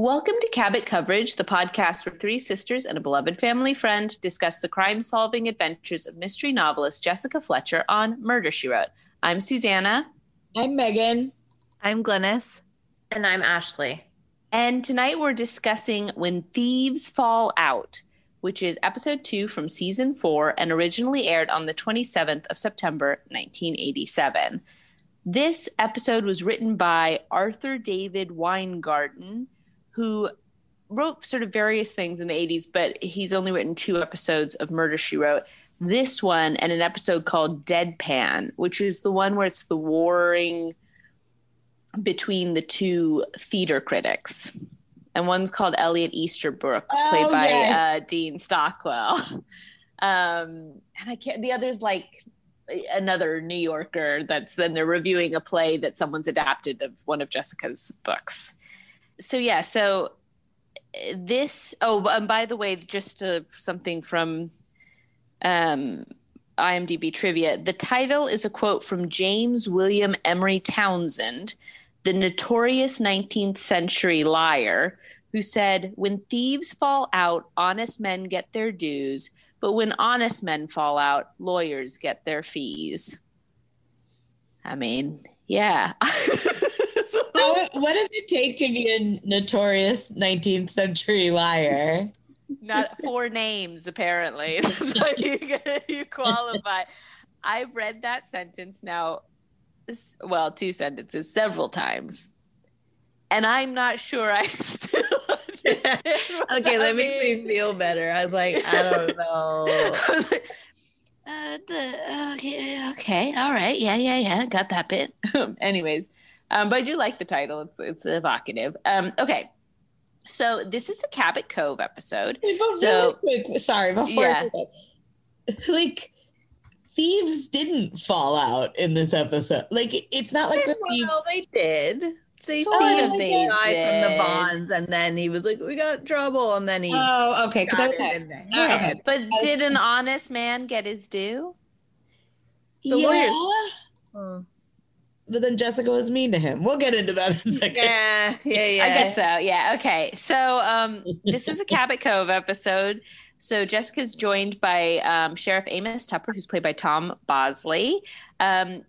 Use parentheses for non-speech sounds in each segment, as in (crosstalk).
Welcome to Cabot Coverage, the podcast where three sisters and a beloved family friend discuss the crime solving adventures of mystery novelist Jessica Fletcher on Murder She Wrote. I'm Susanna. I'm Megan. I'm Glennis. And I'm Ashley. And tonight we're discussing When Thieves Fall Out, which is episode two from season four and originally aired on the 27th of September, 1987. This episode was written by Arthur David Weingarten who wrote sort of various things in the 80s, but he's only written two episodes of Murder She Wrote. This one and an episode called Deadpan, which is the one where it's the warring between the two theater critics. And one's called Elliot Easterbrook, oh, played by yes. uh, Dean Stockwell. (laughs) Um, and I can't, the other's like another New Yorker that's then they're reviewing a play that someone's adapted of one of Jessica's books so yeah, so uh, this. Oh, and by the way, just uh, something from um, IMDb trivia. The title is a quote from James William Emery Townsend, the notorious 19th century liar, who said, "When thieves fall out, honest men get their dues." But when honest men fall out, lawyers get their fees. I mean, yeah. (laughs) what does it take to be a notorious 19th century liar? Not four names, apparently. (laughs) That's how you, you qualify. I've read that sentence now, well, two sentences several times. And I'm not sure I (laughs) still okay, that makes me feel better. I was like, I don't (laughs) know. uh, the, okay, okay, all right, yeah, yeah, yeah, got that bit. Anyways, um, but I do like the title. It's it's evocative. Um, okay. So this is a Cabot Cove episode. But so really quick, sorry, before yeah. (laughs) like thieves didn't fall out in this episode. Like it's not like the well, they did. They sort of they died from the bonds, and then he was like, "We got trouble," and then he. Oh, okay. okay. Yeah. okay. But did an honest man get his due? The yeah. lawyers. Oh but then Jessica was mean to him. We'll get into that in a second. Yeah, yeah, yeah. I guess so. Yeah. Okay. So um, this is a (laughs) Cabot Cove episode. So Jessica's joined by um, Sheriff Amos Tupper, who's played by Tom Bosley. Um,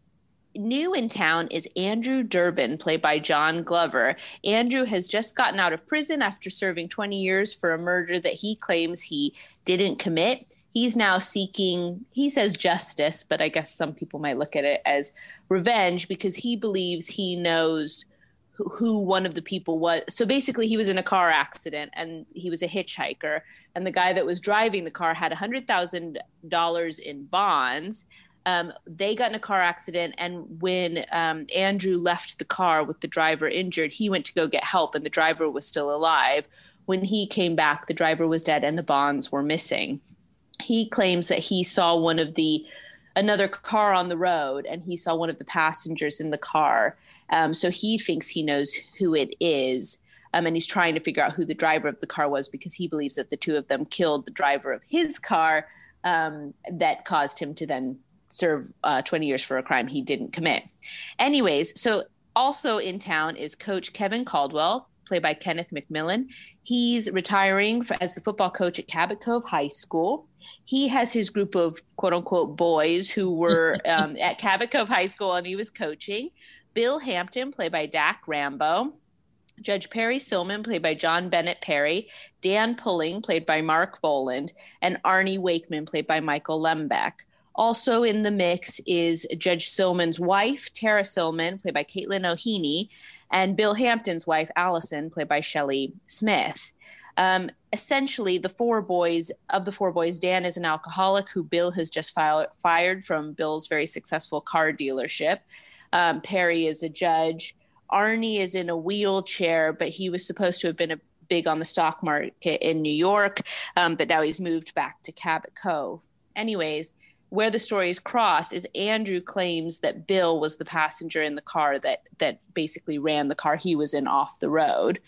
new in town is Andrew Durbin, played by John Glover. Andrew has just gotten out of prison after serving 20 years for a murder that he claims he didn't commit he's now seeking he says justice but i guess some people might look at it as revenge because he believes he knows who, one of the people was. So basically he was in a car accident and he was a hitchhiker. And the guy that was driving the car had $100000 in bonds. Um, they got in a car accident and when um, andrew left the car with the driver injured he went to go get help and the driver was still alive. When he came back the driver was dead and the bonds were missing he claims that he saw one of the another car on the road and he saw one of the passengers in the car. Um, so he thinks he knows who it is um, and he's trying to figure out who the driver of the car was because he believes that the two of them killed the driver of his car um, that caused him to then serve uh, 20 years for a crime he didn't commit. Anyways so also in town is coach kevin caldwell played by kenneth mcmillan. He's retiring for, as the football coach at cabot cove high school he has his group of quote unquote boys who were (laughs) um, at Cabot Cove High School and he was coaching. Bill Hampton, played by Dack Rambo. Judge Perry Silman, played by John Bennett Perry, Dan Pulling, played by Mark Voland, and Arnie Wakeman, played by Michael Lembeck. Also in the mix is Judge Silman's wife, Tara Silman, played by Caitlin O'Heaney, and Bill Hampton's wife, Allison, played by Shelley Smith. Um, essentially, the four boys of the four boys, Dan is an alcoholic who Bill has just fired from Bill's very successful car dealership. Um, Perry is a judge. Arnie is in a wheelchair, but he was supposed to have been a big on the stock market in New York, um, but now he's moved back to Cabot Cove. Anyways, where the stories cross is Andrew claims that Bill was the passenger in the car that that basically ran the car he was in off the road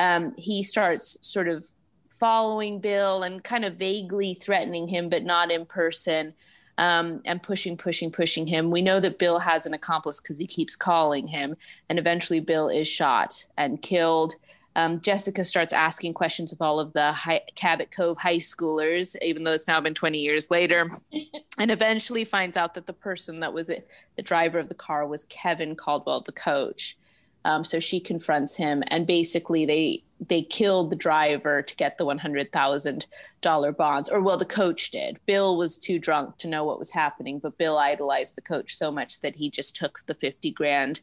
um, he starts sort of following Bill and kind of vaguely threatening him, but not in person, um, and pushing, pushing, pushing him. We know that Bill has an accomplice because he keeps calling him, and eventually Bill is shot and killed. um, Jessica starts asking questions of all of the high, Cabot Cove high schoolers, even though it's now been 20 years later, (laughs) and eventually finds out that the person that was it, the driver of the car was Kevin Caldwell, the coach. Um, so she confronts him, and basically they they killed the driver to get the one hundred thousand dollar bonds, or well, the coach did. Bill was too drunk to know what was happening, but Bill idolized the coach so much that he just took the fifty grand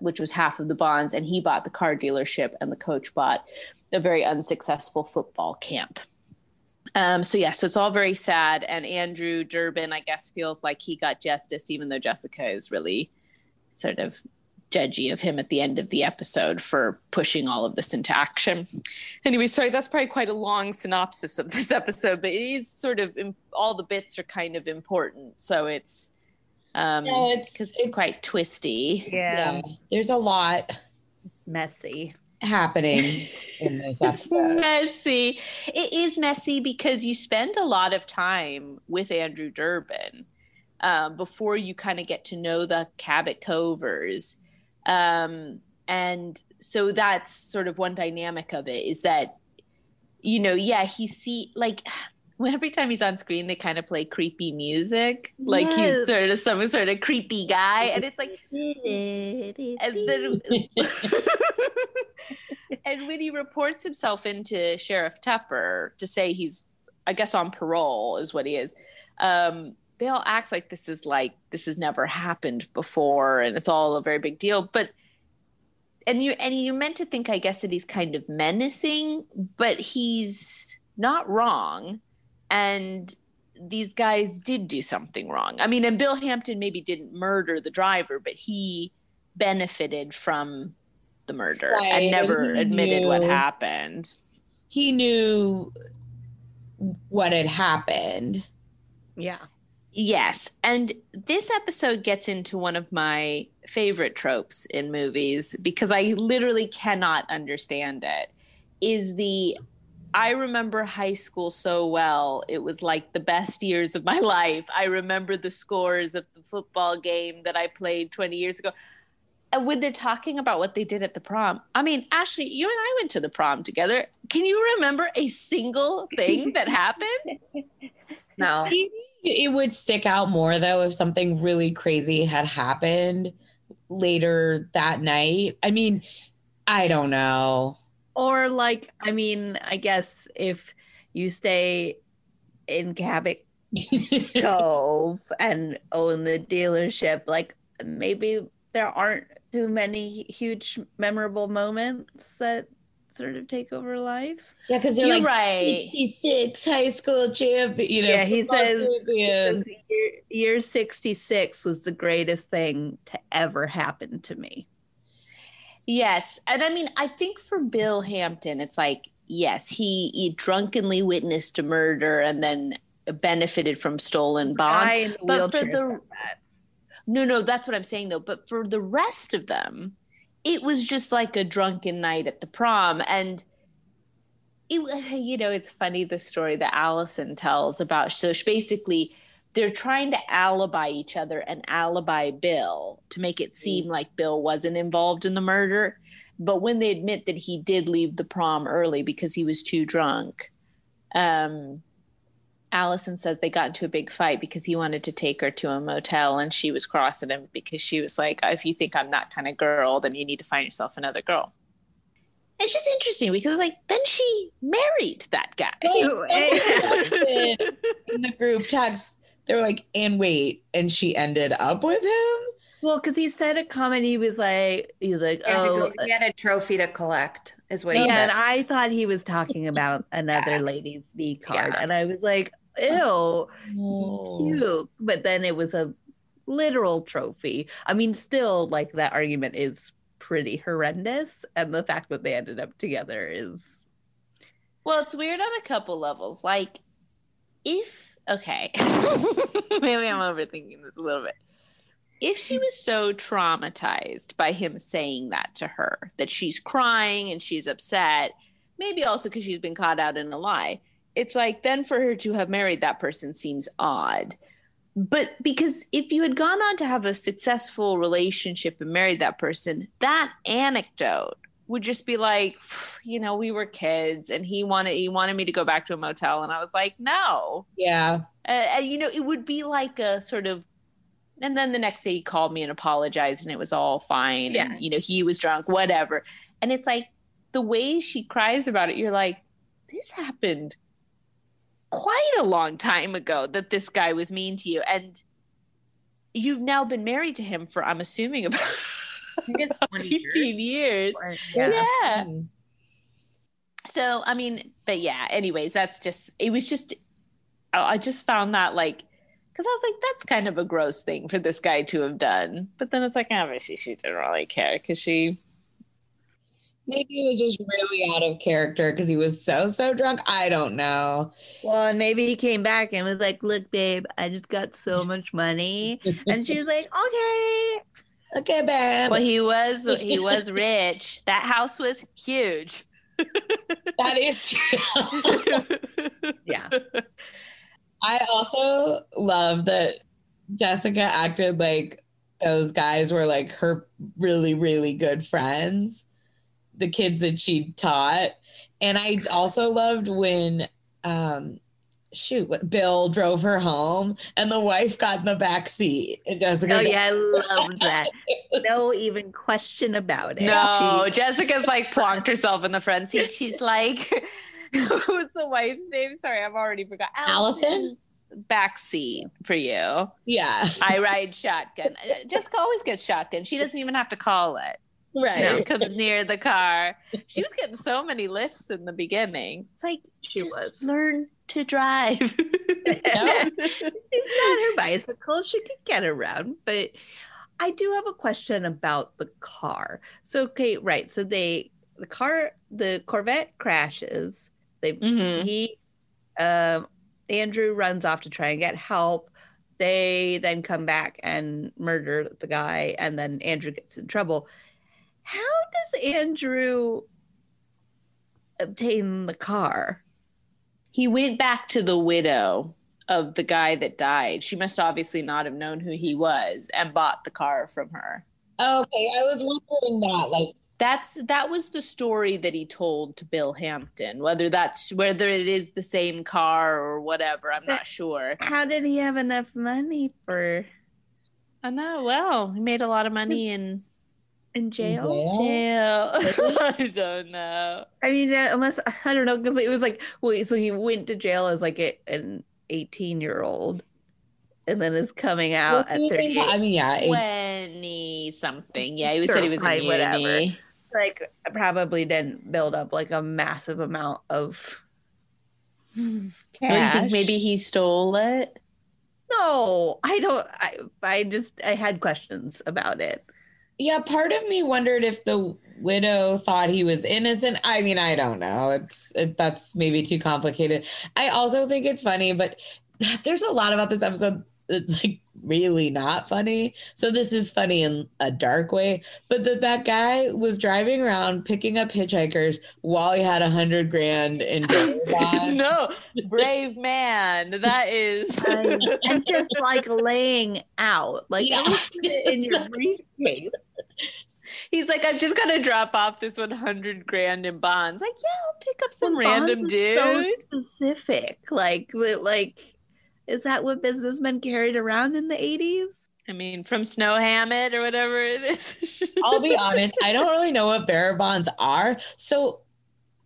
which was half of the bonds, and he bought the car dealership, and the coach bought a very unsuccessful football camp. Um, so yeah, so it's all very sad, and Andrew Durbin, I guess, feels like he got justice, even though Jessica is really sort of judgy of him at the end of the episode for pushing all of this into action. Anyway, sorry, that's probably quite a long synopsis of this episode, but it is sort of all the bits are kind of important, so it's um yeah, it's, it's, it's quite twisty. Yeah. yeah. There's a lot it's messy happening (laughs) in this episode. messy. It is messy because you spend a lot of time with Andrew Durbin um, before you kind of get to know the Cabot Covers. Um, and so that's sort of one dynamic of it is that, you know, yeah, he see like (sighs) every time he's on screen, they kind of play creepy music, like yes. he's sort of some sort of creepy guy, and it's like, and then, (laughs) (laughs) and when he reports himself into Sheriff Tupper to say he's, I guess, on parole is what he is. Um, they all act like this is like this has never happened before, and it's all a very big deal, but and you and you're meant to think, I guess, that he's kind of menacing, but he's not wrong and these guys did do something wrong. I mean, and Bill Hampton maybe didn't murder the driver, but he benefited from the murder right. and never admitted knew, what happened. He knew what had happened. Yeah. Yes. And this episode gets into one of my favorite tropes in movies because I literally cannot understand it. Is the I remember high school so well. It was like the best years of my (laughs) life. I remember the scores of the football game that I played 20 years ago. And when they're talking about what they did at the prom, I mean, Ashley, you and I went to the prom together. Can you remember a single thing that happened? (laughs) No. It would stick out more though if something really crazy had happened later that night. I mean, I don't know. Or like, I mean, I guess if you stay in Cabot (laughs) Cove and own the dealership, like maybe there aren't too many huge memorable moments that sort of take over life. Yeah, because they're You're like right. 66 high school champion. You know, yeah, he says, year, year 66 was the greatest thing to ever happen to me. Yes. And I mean, I think for Bill Hampton, it's like, yes, he, he drunkenly witnessed a murder and then benefited from stolen bonds. But for the no, no, that's what I'm saying though. But for the rest of them, it was just like a drunken night at the prom. And it, (laughs) you know, it's funny the story that Allison tells about. So basically, they're trying to alibi each other and alibi Bill to make it seem like Bill wasn't involved in the murder. But when they admit that he did leave the prom early because he was too drunk, um, Allison says they got into a big fight because he wanted to take her to a motel and she was crossing him because she was like, oh, if you think I'm that kind of girl, then you need to find yourself another girl. It's just interesting because like then she married that guy. (laughs) in the group text they were like, and wait, and she ended up with him. Well, because he said a comment, he was like, he was like, oh, he had a trophy to collect, is what he said. And I thought he was talking about (laughs) another yeah. lady's V card, yeah. and I was like, ew, oh. cute. But then it was a literal trophy. I mean, still, like that argument is pretty horrendous, and the fact that they ended up together is. Well, it's weird on a couple levels. Like, if okay, (laughs) maybe I'm overthinking this a little bit. If she was so traumatized by him saying that to her, that she's crying and she's upset, maybe also because she's been caught out in a lie, it's like then for her to have married that person seems odd. But because if you had gone on to have a successful relationship and married that person, that anecdote would just be like, (sighs) you know, we were kids, and he wanted he wanted me to go back to a motel, and I was like, no. Yeah. Uh, and, you know, it would be like a sort of. And then the next day he called me and apologized, and it was all fine. Yeah. And you know, he was drunk, whatever. And it's like the way she cries about it, you're like, this happened quite a long time ago that this guy was mean to you, and you've now been married to him for, I'm assuming, about I think it's 20 (laughs) years. years. Yeah. Yeah. Mm. So, I mean, but yeah, anyways, that's just, it was just, I I just found that like, because I was like, that's kind of a gross thing for this guy to have done. But then it's like, obviously, she didn't really care because she, Maybe he was just really out of character because he was so so drunk. I don't know. Well, and maybe he came back and was like, "Look, babe, I just got so much money," and she was like, "Okay." Okay, babe. well, he was, he (laughs) was rich. That house was huge. (laughs) that is true. (laughs) Yeah. I also love that Jessica acted like those guys were like her really, really good friends, the kids that she taught. And I also loved when, um, shoot, what, Bill drove her home and the wife got in the back seat. And Jessica, Oh (laughs) yeah, I love that. No even question about it. No, She- Jessica's like plonked herself in the front seat. She's like, (laughs) who's the wife's name? Sorry, I've already forgot. Allison? Back seat for you. yeah, I ride shotgun. (laughs) Jessica always gets shotgun. She doesn't even have to call it. She right. just (laughs) comes near the car. She was getting so many lifts in the beginning. It's like She just was. learn to drive. (laughs) it's not her bicycle. She could get around, but I do have a question about the car. So okay, right. So they the car the Corvette crashes. They Mhm. he um Andrew runs off to try and get help. They then come back and murder the guy, and then Andrew gets in trouble. How does Andrew obtain the car? He went back to the widow of the guy that died. She must obviously not have known who he was and bought the car from her. Oh, okay, I was wondering that. Like, That's that was the story that he told to Bill Hampton. Whether that's whether it is the same car or whatever, I'm not sure. How did he have enough money for I know. Well, he made a lot of money in in jail? jail? jail. (laughs) I don't know. I mean, unless (laughs) I don't know, because it was like, wait, so he went to jail as like a, an 18 year old and then is coming out at think? I mean, yeah, Twenty something. Yeah, he Sure, said he was in whatever. uni. like, probably didn't build up like a massive amount of Or you cash. think maybe he stole it? No, I don't. I, I just, I had questions about it. Yeah, part of me wondered if the widow thought he was innocent. I mean, I don't know. It's it, that's maybe too complicated. I also think it's funny, but there's a lot about this episode that's like really not funny. So this is funny in a dark way, but that that guy was driving around picking up hitchhikers while he had a hundred grand in (laughs) no, brave man. That is. (laughs) And, just like laying out, like Yeah. at least put it in your (laughs) briefcase. He's like, I'm just gonna drop off this 100 grand in bonds. Like, yeah, I'll pick up some random dude. So specific, like, like, is that what businessmen carried around in the 80s? I mean, from Snow Hammett or whatever it is. (laughs) I'll be honest, I don't really know what bearer bonds are. So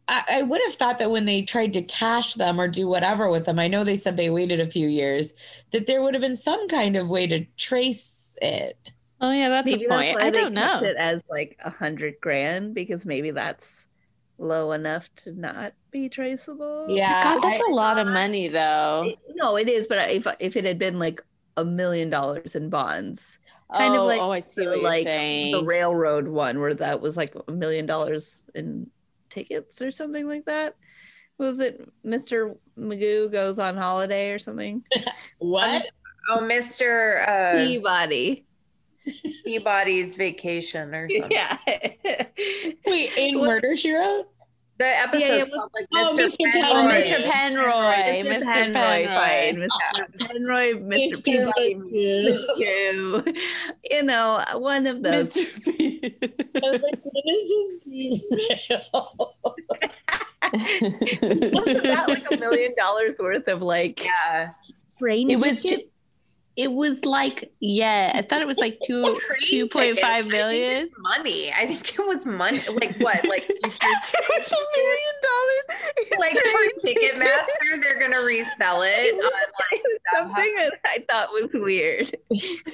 I, I would have thought that when they tried to cash them or do whatever with them, I know they said they waited a few years, that there would have been some kind of way to trace it. oh yeah, that's maybe a point. that's why I they don't know. it as like a hundred grand because maybe that's low enough to not be traceable. Yeah, God, that's I- a lot of money, though. It- no, it is. But if if it had been like a million dollars in bonds, kind of oh, like oh, I see the, what you're like saying. the railroad one where that was like a million dollars in tickets or something like that. Was it Mr. Magoo goes on holiday or something? (laughs) What? Oh, Mr. Uh, Peabody. Peabody's vacation or something. Yeah. Wait, in What- Murder She Wrote? The episode's Yeah, yeah, called like Oh, Mr. Mr. Penroy. Mr. Penroy, Mr. Mr. Penroy, Penroy. fine. Mr. Penroy, Mr. Mr. Peabody, Mr. You know, one of those. Mr. P. I was like, what is his name? (laughs) (laughs) Wasn't that like a million dollars worth of like Yeah. brain? It was ticket? It was like yeah, I thought it was like two two point five million. money. I think it was money. Like what? Like (laughs) it's a million dollars. like for Ticketmaster, they're gonna resell it. On, like, something that (laughs) I thought was weird.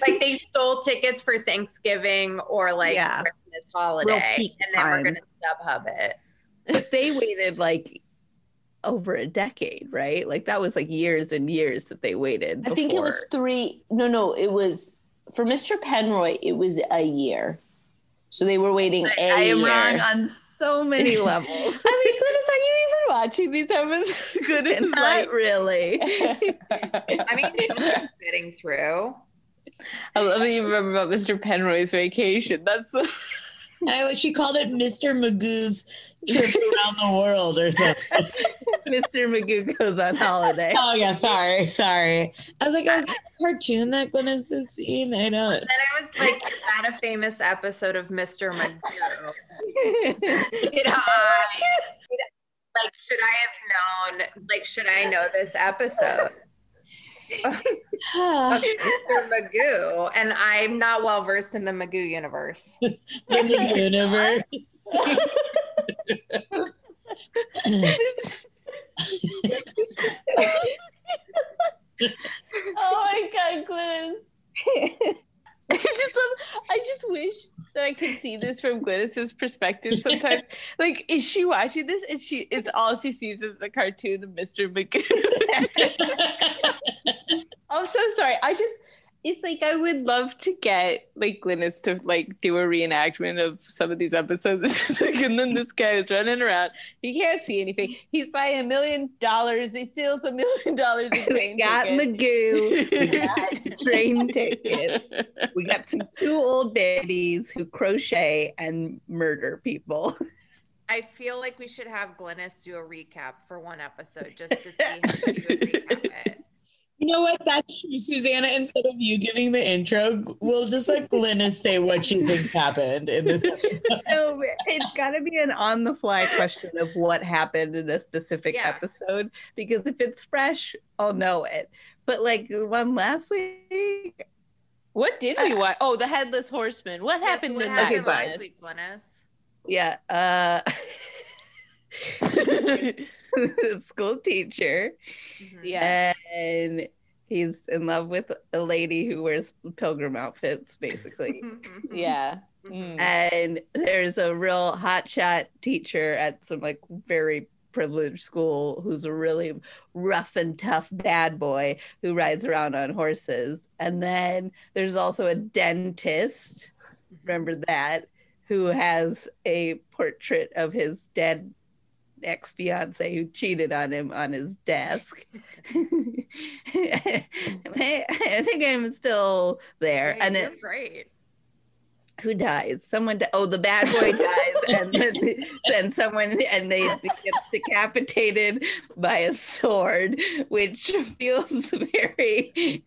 like they stole tickets for Thanksgiving or like Yeah. Christmas holiday, and then time. we're gonna StubHub it. But they waited like over a decade, right? Like that was like years and years that they waited. I think it was three. No, no, it was for Mr. Penroy. It was a year, so they were waiting a I am year. wrong on so many (laughs) levels. I mean, Glynis, are you even watching these episodes? (laughs) Glynis is Not like. really. (laughs) I mean, someone's getting through. I love that you remember about Mr. Penroy's vacation. That's the. And I, she called it Mr. Magoo's trip around the world or something. Mr. Magoo goes on holiday. Oh yeah, sorry, sorry. I was like, I was like, cartoon that Glennis has seen. I know. Then I was like, is that a famous episode of Mr. Magoo? (laughs) Did I, like, should I have known? Like, should I know this episode? (sighs) Mr. Magoo, and I'm not well versed in the Magoo universe. (laughs) in the universe. (laughs) (laughs) Oh my god, Glynis. (laughs) I just love, I just wish that I could see this from Glynis's perspective sometimes. (laughs) like, is she watching this and she it's all she sees is the cartoon of Mr. Magoo? I'm so sorry. I just it's like I would love to get like Glynis to like do a reenactment of some of these episodes. It's (laughs) just like, and then this guy is running around. He can't see anything. He's buying a million dollars. He steals a million dollars in we got tickets. Magoo. (laughs) We got train tickets. We got some two old daddies who crochet and murder people. I feel like we should have Glennis do a recap for one episode just to see how she would recap it. You know what? That's true, Susanna. Instead of you giving the intro, we'll just let Glennis say what she thinks happened in this episode. (laughs) So it's got to be an on the fly question of what happened in a specific Yeah. episode because if it's fresh, I'll know it. But like the one last week, What did we watch? Oh, the headless horseman. What happened What in happened that? last Glynis? week, Glennis? yeah, uh, (laughs) (laughs) (laughs) school teacher, Mhm. yeah. and he's in love with a lady who wears pilgrim outfits, basically. (laughs) Yeah. Mhm. Mm. and there's a real hotshot teacher at some like very privileged school who's a really rough and tough bad boy who rides around on horses and then there's also a dentist remember that who has a portrait of his dead ex-fiance who cheated on him on his desk (laughs) (laughs) I, think i'm still there Yeah, and then great. Who dies? Someone. Di- oh, the bad boy dies, (laughs) and then, then someone, and they get decapitated by a sword, which feels very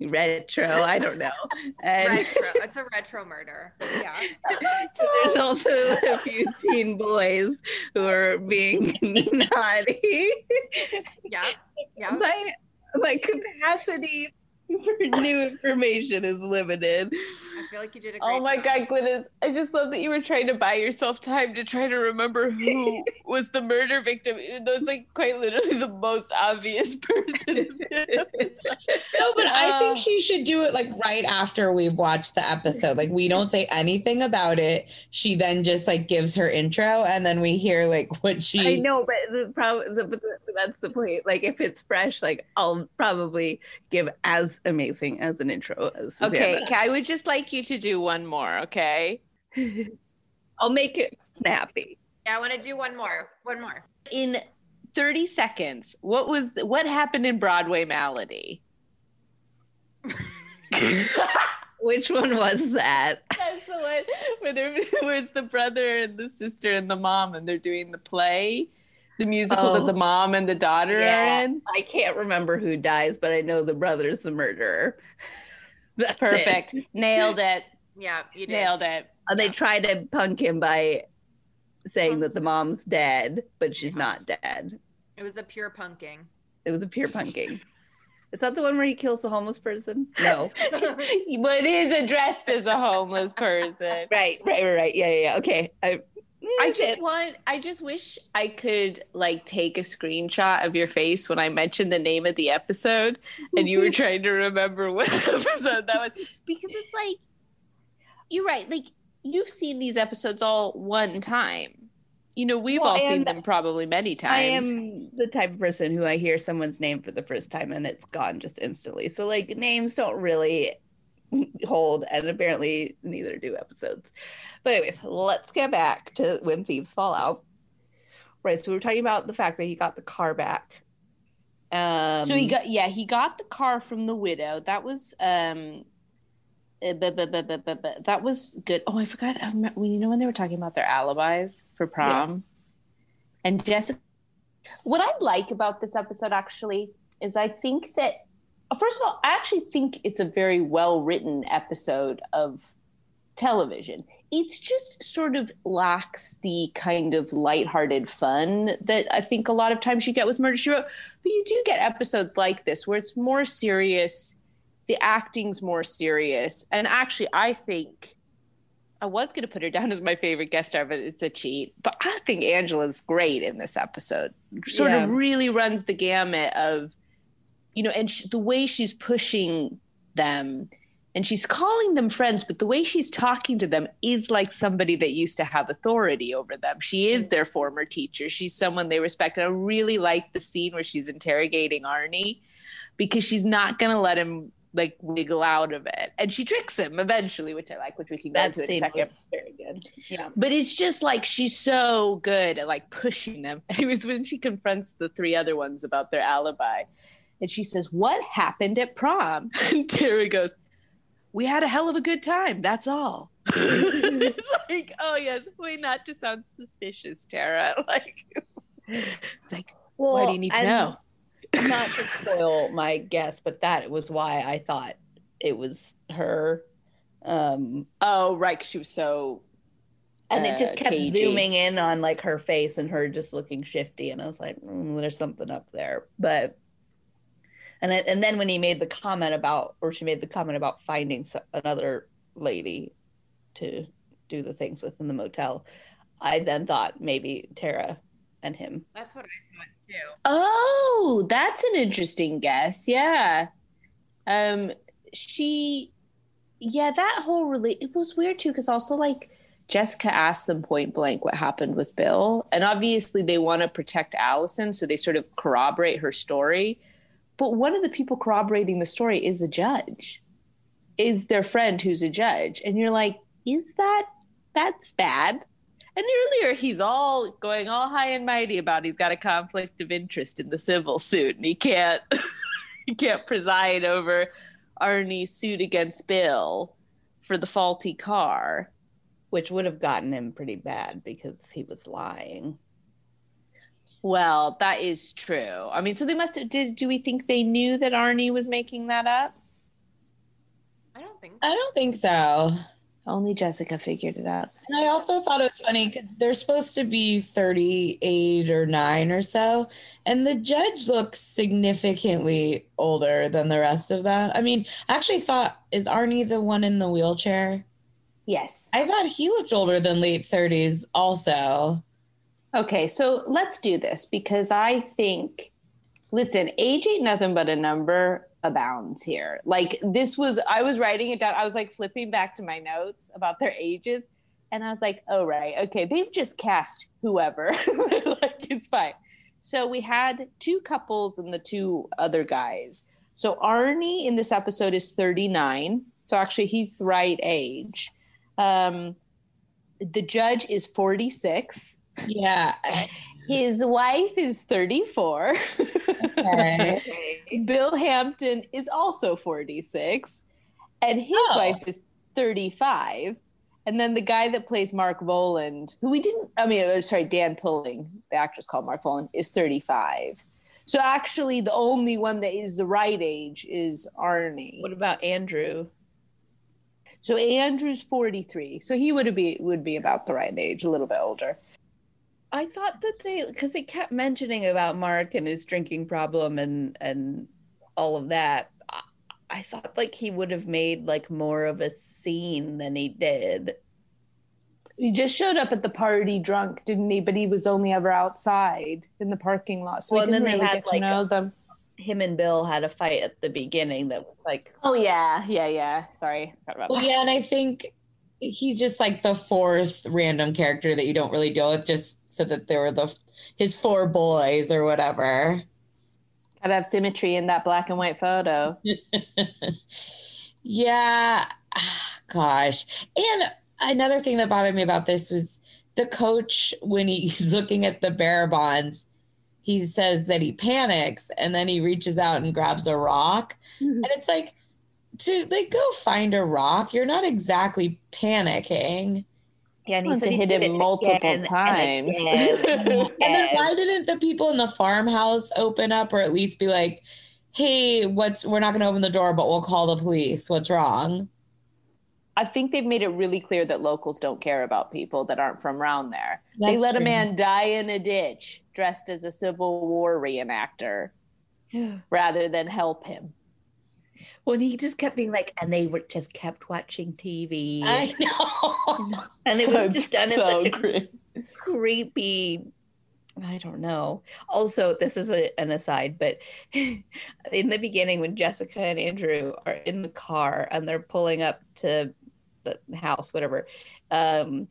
retro. I don't know. And Retro. It's a retro murder. Yeah. (laughs) there's also a few teen boys who are being (laughs) naughty. Yeah. Yeah. My my capacity (laughs) new information is limited. I feel like you did a oh great Oh my job. God, Glynis! I just love that you were trying to buy yourself time to try to remember who (laughs) was the murder victim, even though it's like quite literally the most obvious (laughs) person. No, but I think she should do it like right after we've watched the episode. Like we don't say anything about it. She then just like gives her intro, and then we hear like what she. I know, but the problem, but that's the point. Like, if it's fresh, like I'll probably give as amazing as an intro as okay, okay, I would just like you to do one more. Okay. (laughs) I'll make it snappy. Yeah, I want to do one more. One more. In thirty seconds, what was what happened in Broadway Malady? (laughs) Which one was that? (laughs) That's the one one where there where's the brother and the sister and the mom and they're doing the play, the musical Oh. that the mom and the daughter Yeah. are in. I can't remember who dies, but I know the brother's the murderer. (laughs) That's it. Perfect. Nailed it. (laughs) Yeah, you did. Nailed it. And they try to punk him by saying that the mom's dead, but she's not dead. It was a pure punking. It was a pure punking. Is that the one where he kills the homeless person? No. (laughs) but it is addressed as a homeless person. right, right, right, right. Yeah, yeah, yeah. Okay. I, I just want I just wish I could like take a screenshot of your face when I mentioned the name of the episode and you were (laughs) trying to remember (laughs) what episode that was because it's like you're right like you've seen these episodes all one time. You know, we've Well, all seen them probably many times. I am the type of person who I hear someone's name for the first time and it's gone just instantly. So like names don't really hold, and apparently neither do episodes. But anyways, let's get back to when thieves fall out. Right. So we we're talking about the fact that he got the car back. Um, so he got yeah, he got the car from the widow. That was um uh, bu- bu- bu- bu- bu- bu- that was good. Oh, I forgot. I remember, when you know when they were talking about their alibis for prom, and Jessica. What I like about this episode actually is I think that first of all, I actually think it's a very well written episode of television. It's just sort of lacks the kind of lighthearted fun that I think a lot of times you get with Murder She Wrote. But you do get episodes like this where it's more serious, the acting's more serious. And actually, I think I was going to put her down as my favorite guest star, but it's a cheat. But I think Angela's great in this episode. Sort of really runs the gamut of, you know, and sh- the way she's pushing them and she's calling them friends, but the way she's talking to them is like somebody that used to have authority over them. She is their former teacher. She's someone they respect. And I really like the scene where she's interrogating Arnie because she's not going to let him like wiggle out of it. And she tricks him eventually, which I like, which we can go that into in a second. was very good. Yeah. But it's just like she's so good at like pushing them. (laughs) It was when she confronts the three other ones about their alibi. And she says, What happened at prom? (laughs) And Tara goes, We had a hell of a good time. That's all. (laughs) it's like, oh yes, wait, not to sound suspicious, Tara. (laughs) Like, it's like, Well, why do you need to know? not to spoil my guess, but that was why I thought it was her. Um, Oh, right, 'cause she was so and uh, it just kept cagey. zooming in on like her face and her just looking shifty, and I was like, mm, "There's something up there." But and and then when he made the comment about, or she made the comment about finding another lady to do the things with in the motel, I then thought maybe Tara and him. That's what I thought too. Oh, that's an interesting guess. Yeah. Um she yeah, that whole really it was weird too cuz also like Jessica asked them point blank what happened with Bill and obviously they want to protect Allison so they sort of corroborate her story. But one of the people corroborating the story is a judge. Is their friend who's a judge and you're like, is that that's bad? And earlier, he's all going all high and mighty about he's got a conflict of interest in the civil suit, and he can't (laughs) he can't preside over Arnie's suit against Bill for the faulty car. which would have gotten him pretty bad because he was lying. Well, that is true. I mean, so they must have. Did do we think they knew that Arnie was making that up? I don't think So. I don't think so. Only Jessica figured it out. And I also thought it was funny because they're supposed to be 38 or 9 or so. And the judge looks significantly older than the rest of them. I mean, I actually thought, is Arnie the one in the wheelchair? Yes. I thought he looked older than late 30s also. Okay, so let's do this because I think, listen, age ain't nothing but a number abounds here. Like this was, I was writing it down. I was like flipping back to my notes about their ages, and I was like, oh right, okay, they've just cast whoever. (laughs) like it's fine. So we had two couples and the two other guys. So Arnie in this episode is 39. So actually, he's the right age. Um, the judge is 46. Yeah. His wife is 34. Okay. Bill Hampton is also 46. And his Oh. wife is 35. And then the guy that plays Mark Voland, who we didn't, I mean, uh, sorry, Dan Pulling, the actor's called Mark Voland, is 35. So actually, the only one that is the right age is Arnie. What about Andrew? So Andrew's 43. So he would be would be about the right age, a little bit older. I thought that they because they kept mentioning about Mark and his drinking problem and and all of that. I, I thought like he would have made like more of a scene than he did. He just showed up at the party drunk, didn't he? But he was only ever outside in the parking lot, so Well, we didn't really had, get to like, know them. Him and Bill had a fight at the beginning that was like Oh yeah, yeah, yeah. Sorry, forgot about Well, that. yeah, and I think he's just like the fourth random character that you don't really deal with, just so that there were the his four boys or whatever. Gotta have symmetry in that black and white photo. (laughs) yeah, ah, (sighs) gosh. And another thing that bothered me about this was the coach when he's (laughs) looking at the bearer bonds. He says that he panics and then he reaches out and grabs a rock. And it's like, to like go find a rock, you're not exactly panicking. yeah, and Want said to he hit did it it multiple again and times. again and (laughs) And then why didn't the people in the farmhouse open up or at least be like, hey, what's we're not gonna open the door, but we'll call the police. What's wrong? I think they've made it really clear that locals don't care about people that aren't from around there. they That's let a man die in a ditch dressed as a Civil War reenactor (gasps) rather than help him. When he just kept being like, and they were just kept watching TV, I know. (laughs) and it was just done in so such a creepy. I don't know. Also, this is a, an aside, but (laughs) in the beginning, when Jessica and Andrew are in the car and they're pulling up to the house, whatever, um,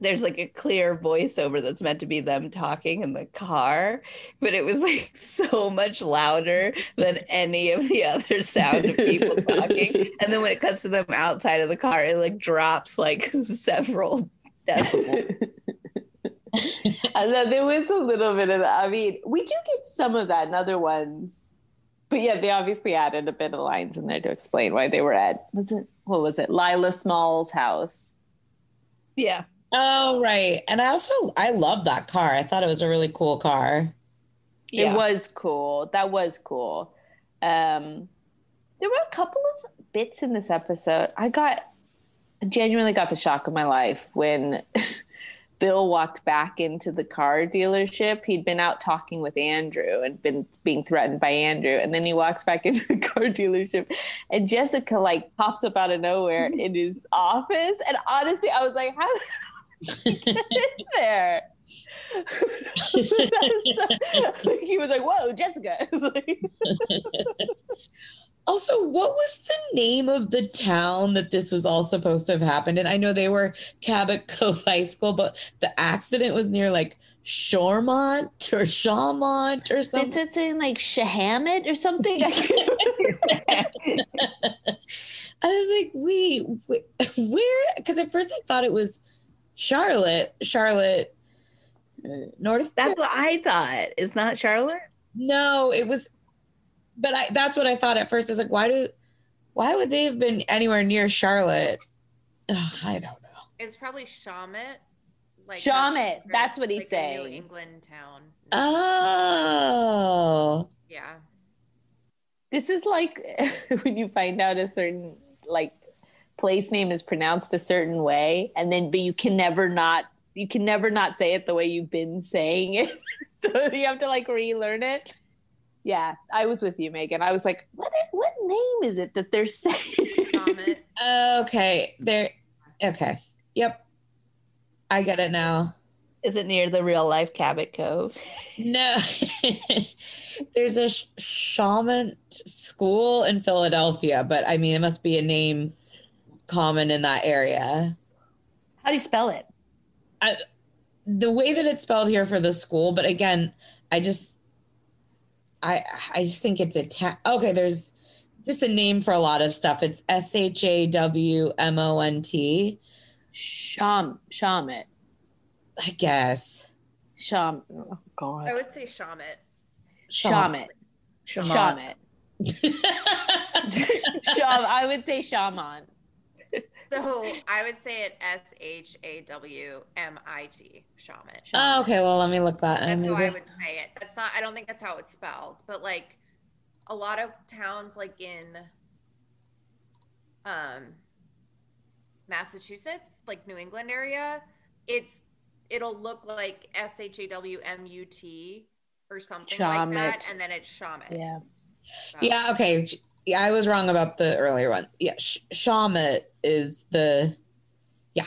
there's like a clear voiceover that's meant to be them talking in the car, but it was like so much louder than any of the other sound of people talking. (laughs) And then when it cuts to them outside of the car, it like drops like (laughs) several decibels. and then there was a little bit of that. I mean, we do get some of that in other ones. But yeah, they obviously added a bit of lines in there to explain why they were at was it what was it? Lila Small's house. Yeah. Oh right. And I also I love that car. I thought it was a really cool car. Yeah. It was cool. That was cool. Um there were a couple of bits in this episode. I got genuinely got the shock of my life when (laughs) Bill walked back into the car dealership. He'd been out talking with Andrew and been being threatened by Andrew. And then he walks back (laughs) into the car dealership and Jessica like pops up out of nowhere in his office. And honestly, I was like, how did he get in (laughs) there? (laughs) he was like, "Whoa, Jessica!" Like, (laughs) Also, what was the name of the town that this was all supposed to have happened And I know they were Cabot Cove High School, but the accident was near like Shoremont or Shawmont or something. it saying like Shahamid or something? I I was like, wait, wh- where? Because at first I thought it was Charlotte, Charlotte, uh, North. That's what I thought. It's not Charlotte. No, it was, but I that's what I thought at first. I was like, why do, why would they have been anywhere near Charlotte? Ugh, I don't know. It's probably Shawmut. Like Shawmut, that's what he's like a New saying. England town. Oh, Yeah. this is like (laughs) when you find out a certain like place name is pronounced a certain way, and then but you can never not you can never not say it the way you've been saying it, (laughs) so you have to like relearn it. Yeah, I was with you, Megan. I was like, what what name is it that they're (laughs) saying? Shawmut. okay. There. Okay. Yep. I get it now. Is it near the real life Cabot Cove? No, (laughs) there's a sh- shaman school in Philadelphia, but I mean, it must be a name common in that area. How do you spell it? The way that it's spelled here for the school, but again, I just, I, I just think it's a ta- okay. There's just a name for a lot of stuff. It's S H A W M O N T. Sham Shamit. I guess. Sham. Oh God. I would say Shawmut. Shamit. Shaman. Shamit. (laughs) Sham. I would say shaman. (laughs) So I would say it S H A W M I T, Shaman. Oh, okay. Well, let me look that. That's and how I would say it. That's not. I don't think that's how it's spelled. But like a lot of towns, like in um Massachusetts, like New England area, it's it'll look like S H A W M U T or something like that, and then it's Shaman. Yeah. So- Yeah. Okay. Yeah, I was wrong about the earlier one. Yeah, Sh- Shamet is the. Yeah,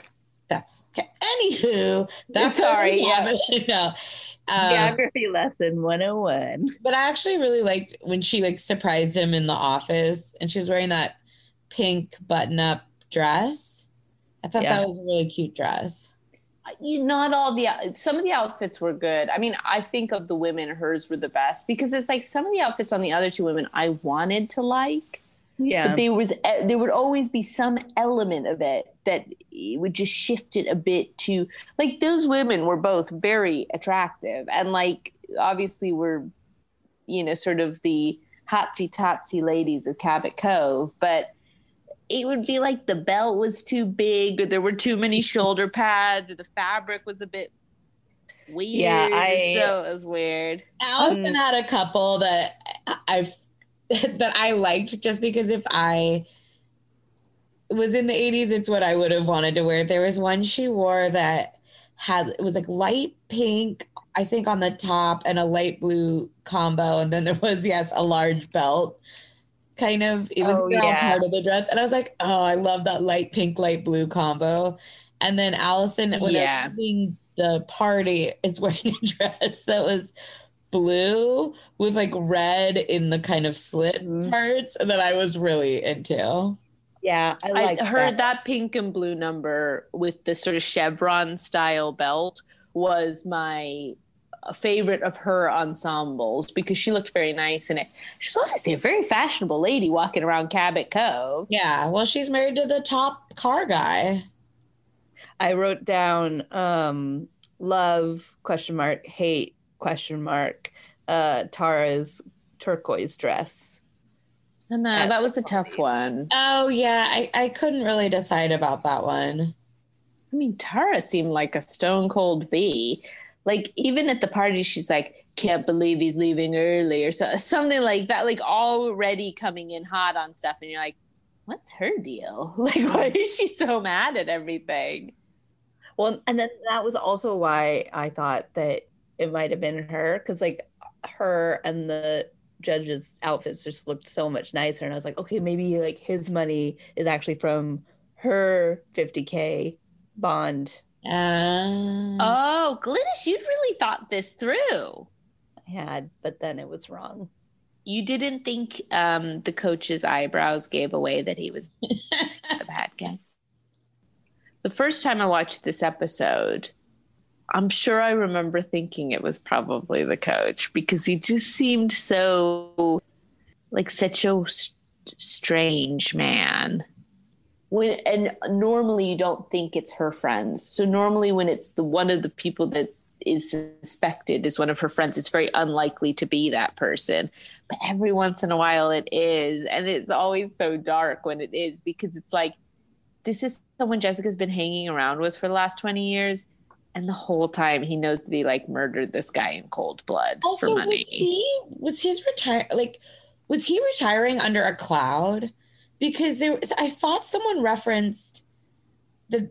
that's okay. Anywho, (laughs) that's Sorry, yeah. no. (laughs) Um, Geography lesson 101. but I actually really liked when she like surprised him in the office, and she was wearing that pink button-up dress. I thought Yeah. that was a really cute dress. You not all the some of the outfits were good. I mean, I think of the women, hers were the best because it's like some of the outfits on the other two women I wanted to like, Yeah. but there was eh, there would always be some element of it that it would just shift it a bit to like those women were both very attractive and like obviously were you know sort of the hotsy totsy ladies of Cabot Cove, but it would be like the belt was too big or there were too many shoulder pads or the fabric was a bit weird. Yeah, I- so it was weird. Allison mm. had a couple that I've (laughs) that I liked just because if I was in the 80s, it's what I would have wanted to wear. There was one she wore that had it was like light pink, I think on the top, and a light blue combo, and then there was (laughs) yes a large belt. Kind of, it was Oh, all yeah. part of the dress, and I was like, "Oh, I love that light pink, light blue combo." And then Allison, when Yeah. leaving the party, is wearing a (laughs) dress that was blue with like red in the kind of slit Mhm. parts that I was really into. Yeah. I, I like heard that. pink and blue number with the sort of chevron style belt was my favorite of her ensembles because she looked very nice in it. She's obviously a very fashionable lady walking around Cabot Cove. Yeah, well, she's married to the top car guy. I wrote down um love question mark hate question mark uh Tara's turquoise dress. And uh, that was a tough one. Oh yeah, I, I couldn't really decide about that one. I mean, Tara seemed like a stone cold bee. Like even at the party, she's like, "Can't believe he's leaving early," or so, something like that. Like already coming in hot on stuff, and you're like, "What's her deal? (laughs) Like, why is she so mad at everything?" Well, and then that was also why I thought that it might have been her because like her and the judge's outfits just looked so much nicer, and I was like, okay, maybe like his money is actually from her 50k bond. Uh, Oh, Glynis, you'd really thought this through. I had, but then it was wrong. You didn't think um, the coach's eyebrows gave away that he was (laughs) a bad guy. The first time I watched this episode, I'm sure I remember thinking it was probably the coach because he just seemed so like such a st- strange man. When and normally you don't think it's her friends. So normally when it's the one of the people that is suspected is one of her friends, it's very unlikely to be that person. But every once in a while it is, and it's always so dark when it is because it's like this is someone Jessica's been hanging around with for the last 20 years. And the whole time he knows that he like murdered this guy in cold blood also, for money. was he was his retire like was he retiring under a cloud? Because there was, I thought someone referenced the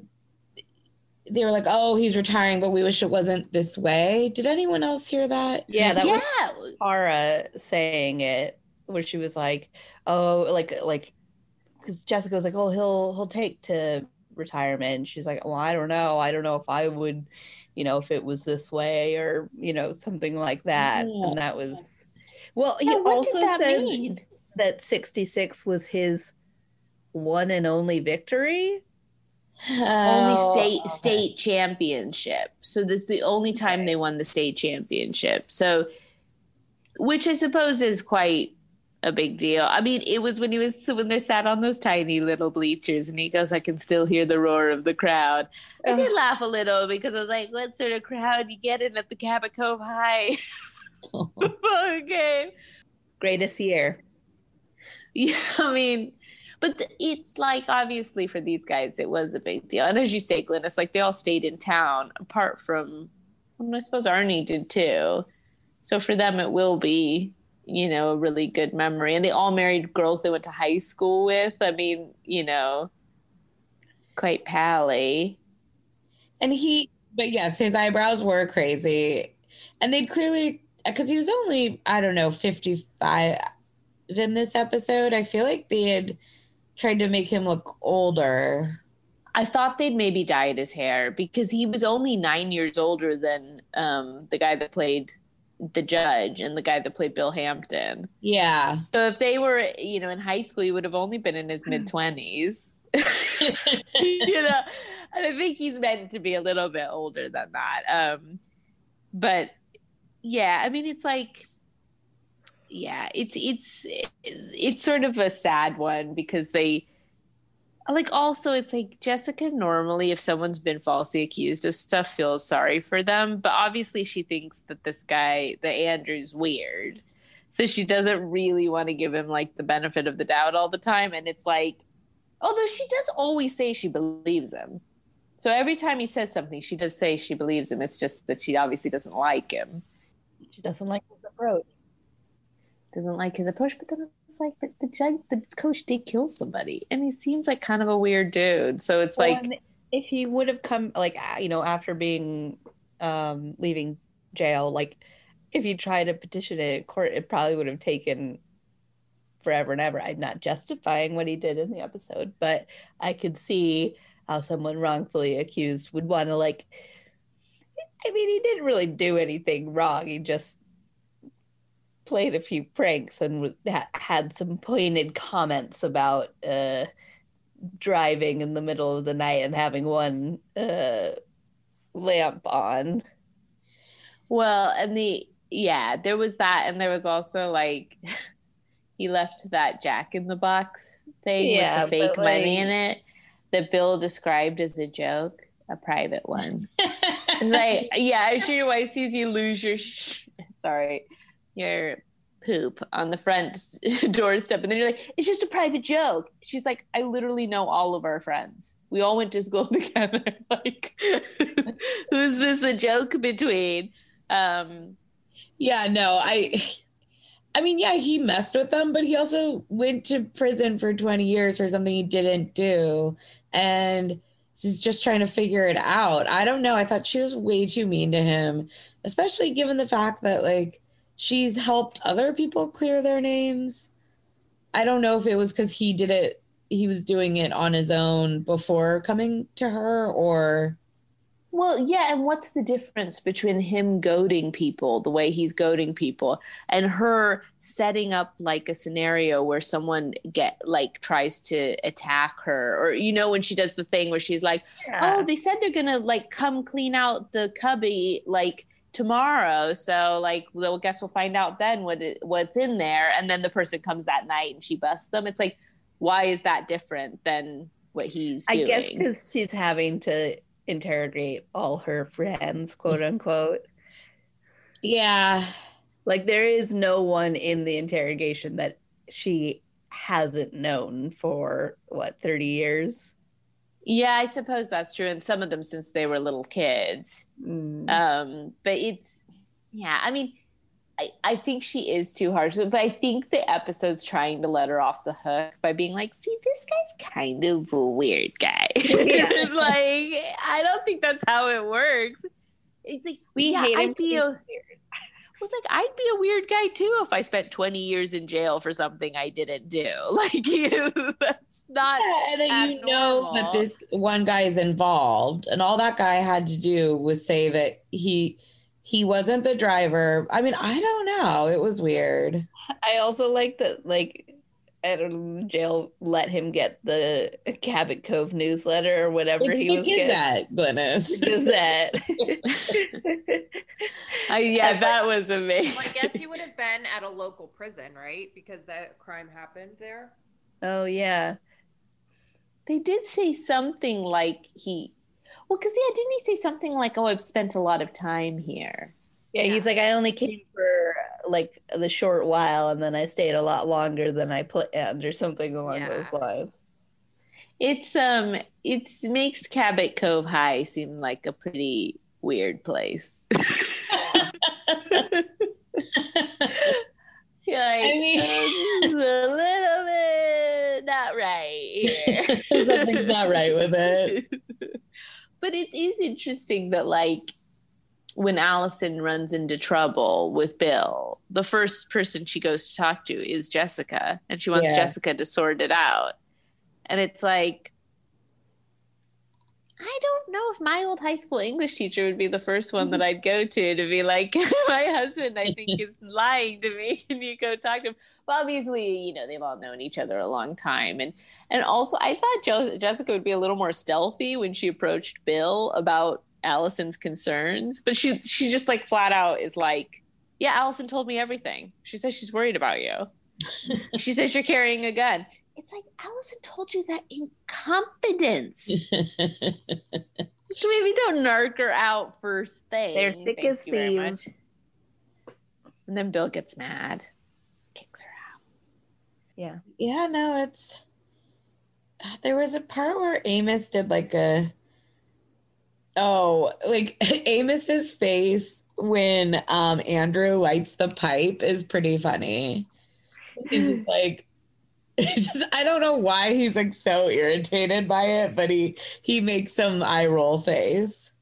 they were like, "Oh, he's retiring, but we wish it wasn't this way." Did anyone else hear that? Yeah, that was yeah. Tara saying it, where she was like, "Oh, like like," because Jessica was like, "Oh, he'll he'll take to retirement." She's like, "Well, I don't know. I don't know if I would, you know, if it was this way or you know something like that." Yeah. And that was, well, he Yeah, what also that said mean? that sixty six was his one and only victory. only Oh, state state championship. So this is the only time they won the state championship. So which I suppose is quite a big deal. I mean, it was when he was when they sat on those tiny little bleachers and he goes, I can still hear the roar of the crowd. I did laugh a little because I was like, what sort of crowd you getting at the Cabot Cove High (laughs) (laughs) football game? Greatest year. Yeah, I mean, But it's like obviously for these guys, it was a big deal. And as you say, Glenn, it's like they all stayed in town, apart from, I suppose Arnie did too. So for them, it will be, you know, a really good memory. And they all married girls they went to high school with. I mean, you know, quite pally. And he, but yes, his eyebrows were crazy. And they'd clearly, because he was only, I don't know, 55 in this episode. I feel like they had tried to make him look older. I thought they'd maybe dyed his hair because he was only nine years older than um, the guy that played the judge and the guy that played Bill Hampton. Yeah. So if they were, you know, in high school, he would have only been in his mid (laughs) twenties. (laughs) (laughs) you know, and I think he's meant to be a little bit older than that. Um, but yeah, I mean, it's like, yeah, it's it's it's sort of a sad one because they like also it's like Jessica normally if someone's been falsely accused of stuff feels sorry for them, but obviously she thinks that this guy, the Andrew's weird. So she doesn't really want to give him like the benefit of the doubt all the time and it's like although she does always say she believes him. So every time he says something, she does say she believes him. It's just that she obviously doesn't like him. She doesn't like his approach. Doesn't like his approach, but then it's like the, the judge, the coach did kill somebody, and he seems like kind of a weird dude. So it's Well, like, if he would have come like you know after being um leaving jail like if he tried to petition it in court it probably would have taken forever and ever. I'm not justifying what he did in the episode but i could see how someone wrongfully accused would want to like i mean he didn't really do anything wrong. He just played a few pranks and ha- had some pointed comments about uh driving in the middle of the night and having one uh, lamp on. well, and the yeah, there was that, and there was also like (laughs) he left that Jack in the Box thing Yeah, with the fake but, money in it that Bill described as a joke, a private one. (laughs) Like, yeah, I'm sure your wife sees you lose your, sh- (laughs) sorry, your poop on the front (laughs) doorstep. And then you're like, it's just a private joke. She's like, I literally know all of our friends. We all went to school (laughs) together. (laughs) like, who's this a joke between? Um, yeah, no, I I mean, yeah, he messed with them, but he also went to prison for 20 years for something he didn't do. And she's just trying to figure it out. I don't know. I thought she was way too mean to him, especially given the fact that like she's helped other people clear their names. I don't know if it was because he did it, he was doing it on his own before coming to her, or Well, yeah, and what's the difference between him goading people the way he's goading people and her setting up like a scenario where someone get like tries to attack her or you know when she does the thing where she's like, "Oh, they said they're going to like come clean out the cubby like tomorrow, so like well, guess we'll find out then what it, what's in there." And then the person comes that night and she busts them. It's like why is that different than what he's I guess because she's having to interrogate all her friends, quote unquote. yeah, Like there is no one in the interrogation that she hasn't known for what 30 years. Yeah, I suppose that's true. And some of them since they were little kids. Mm. Um, but it's, yeah, I mean, I, I think she is too harsh, but I think the episode's trying to let her off the hook by being like, see, this guy's kind of a weird guy. (laughs) Yeah. (laughs) it's like, I don't think that's how it works. It's like, we yeah, hate him. Be a, was like, I'd be a weird guy too if I spent 20 years in jail for something I didn't do. (laughs) Like, you, that's not. Yeah, and then you know that this one guy is involved, and all that guy had to do was say that he he wasn't the driver. I mean, I don't know. It was weird. I also like that, like, I don't know, jail let him get the Cabot Cove newsletter or whatever It's he the was getting. Gazette, Glynis. Gazette. (laughs) (laughs) I, yeah, that was amazing. Well, I guess he would have been at a local prison, right? Because that crime happened there. oh yeah. They did say something like he, well, because yeah, didn't he say something like, "Oh, I've spent a lot of time here." Yeah, he's like, I only came for like the short while, and then I stayed a lot longer than I planned, or something along Yeah. those lines. It's um it makes Cabot Cove High seem like a pretty weird place. (laughs) Like, I mean- "Uh, this is a little bit not right here. (laughs) Something's not right with it. (laughs) but it is interesting that like when Allison runs into trouble with Bill, the first person she goes to talk to is Jessica, and she wants Yeah. Jessica to sort it out. And it's like, I don't know if my old high school English teacher would be the first one that mm-hmm. I'd go to to be like, (laughs) my husband, I think, (laughs) is lying to me. (laughs) Can you go talk to him? Well, obviously, you know, they've all known each other a long time. And and also, I thought jo- Jessica would be a little more stealthy when she approached Bill about Allison's concerns, but she she just like flat out is like, "Yeah, Allison told me everything. She says she's worried about you. she says you're carrying a gun." It's like Allison told you that in confidence. (laughs) Maybe don't narc her out first thing. They're thick Thank as you thieves. And then Bill gets mad, kicks her out. Yeah. yeah, no, it's there was a part where Amos did like a oh, like (laughs) Amos's face when um Andrew lights the pipe is pretty funny. He's like it's (laughs) just I don't know why he's like so irritated by it, but he he makes some eye roll face.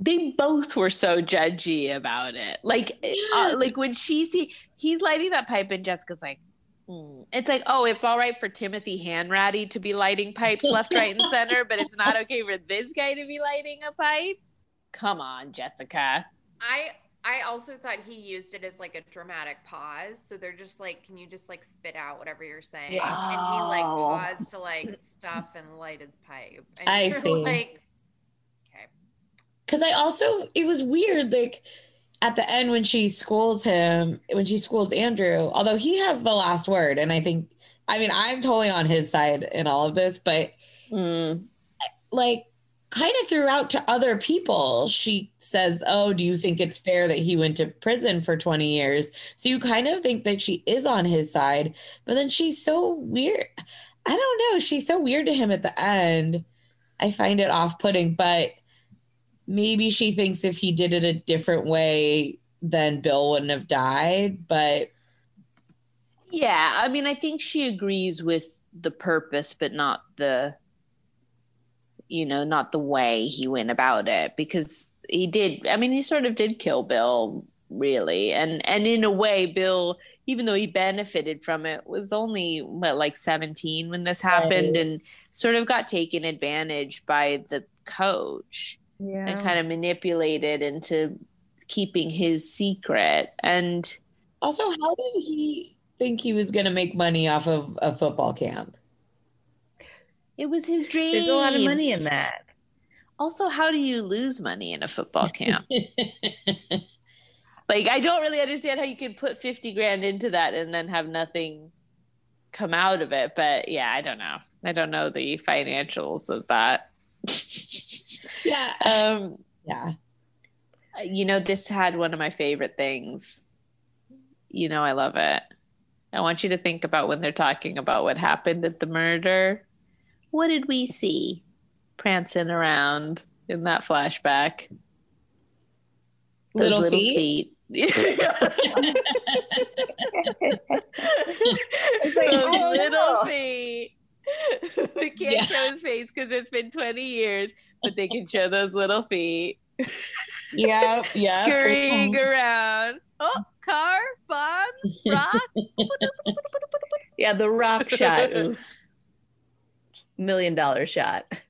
They both were so judgy about it. Like, uh, like when she see he's lighting that pipe, and Jessica's like, "Hmm." it's like, oh, it's all right for Timothy Hanratty to be lighting pipes (laughs) left, right, and center, but it's not okay for this guy to be lighting a pipe. Come on, Jessica. I I also thought he used it as like a dramatic pause. So they're just like, can you just like spit out whatever you're saying? Yeah. And he like Oh. paused to like (laughs) stuff and light his pipe. And I see. Like, okay. Because I also, it was weird, like at the end when she schools him, when she schools Andrew, although he has the last word. And I think, I mean, I'm totally on his side in all of this, but Mm. like kind of throughout to other people, she says, Oh, do you think it's fair that he went to prison for 20 years? So you kind of think that she is on his side, but then she's so weird. I don't know. She's so weird to him at the end. I find it off putting, but maybe she thinks if he did it a different way, then Bill wouldn't have died. But Yeah, I mean, I think she agrees with the purpose, but not the, you know, not the way he went about it because he did. I mean, he sort of did kill Bill, really, and and in a way, Bill, even though he benefited from it, was only what like seventeen when this happened, Right. and sort of got taken advantage by the coach Yeah. and kind of manipulated into keeping his secret and. also, how did he think he was going to make money off of a football camp? It was his dream. There's a lot of money in that. Also, how do you lose money in a football camp? (laughs) like, I don't really understand how you could put 50 grand into that and then have nothing come out of it. But yeah, I don't know. I don't know the financials of that. yeah. (laughs) um, Yeah. you know, this had one of my favorite things. You know, I love it. I want you to think about when they're talking about what happened at the murder. What did we see prancing around in that flashback? Those Little feet? (laughs) Those like, don't little feet. they (laughs) can't Yeah. show his face because it's been 20 years, but they can show those little feet Yeah. (laughs) Yeah. scurrying oh. around. Oh, car, bombs, rock. Yeah, the rock shot million dollar shot. (laughs)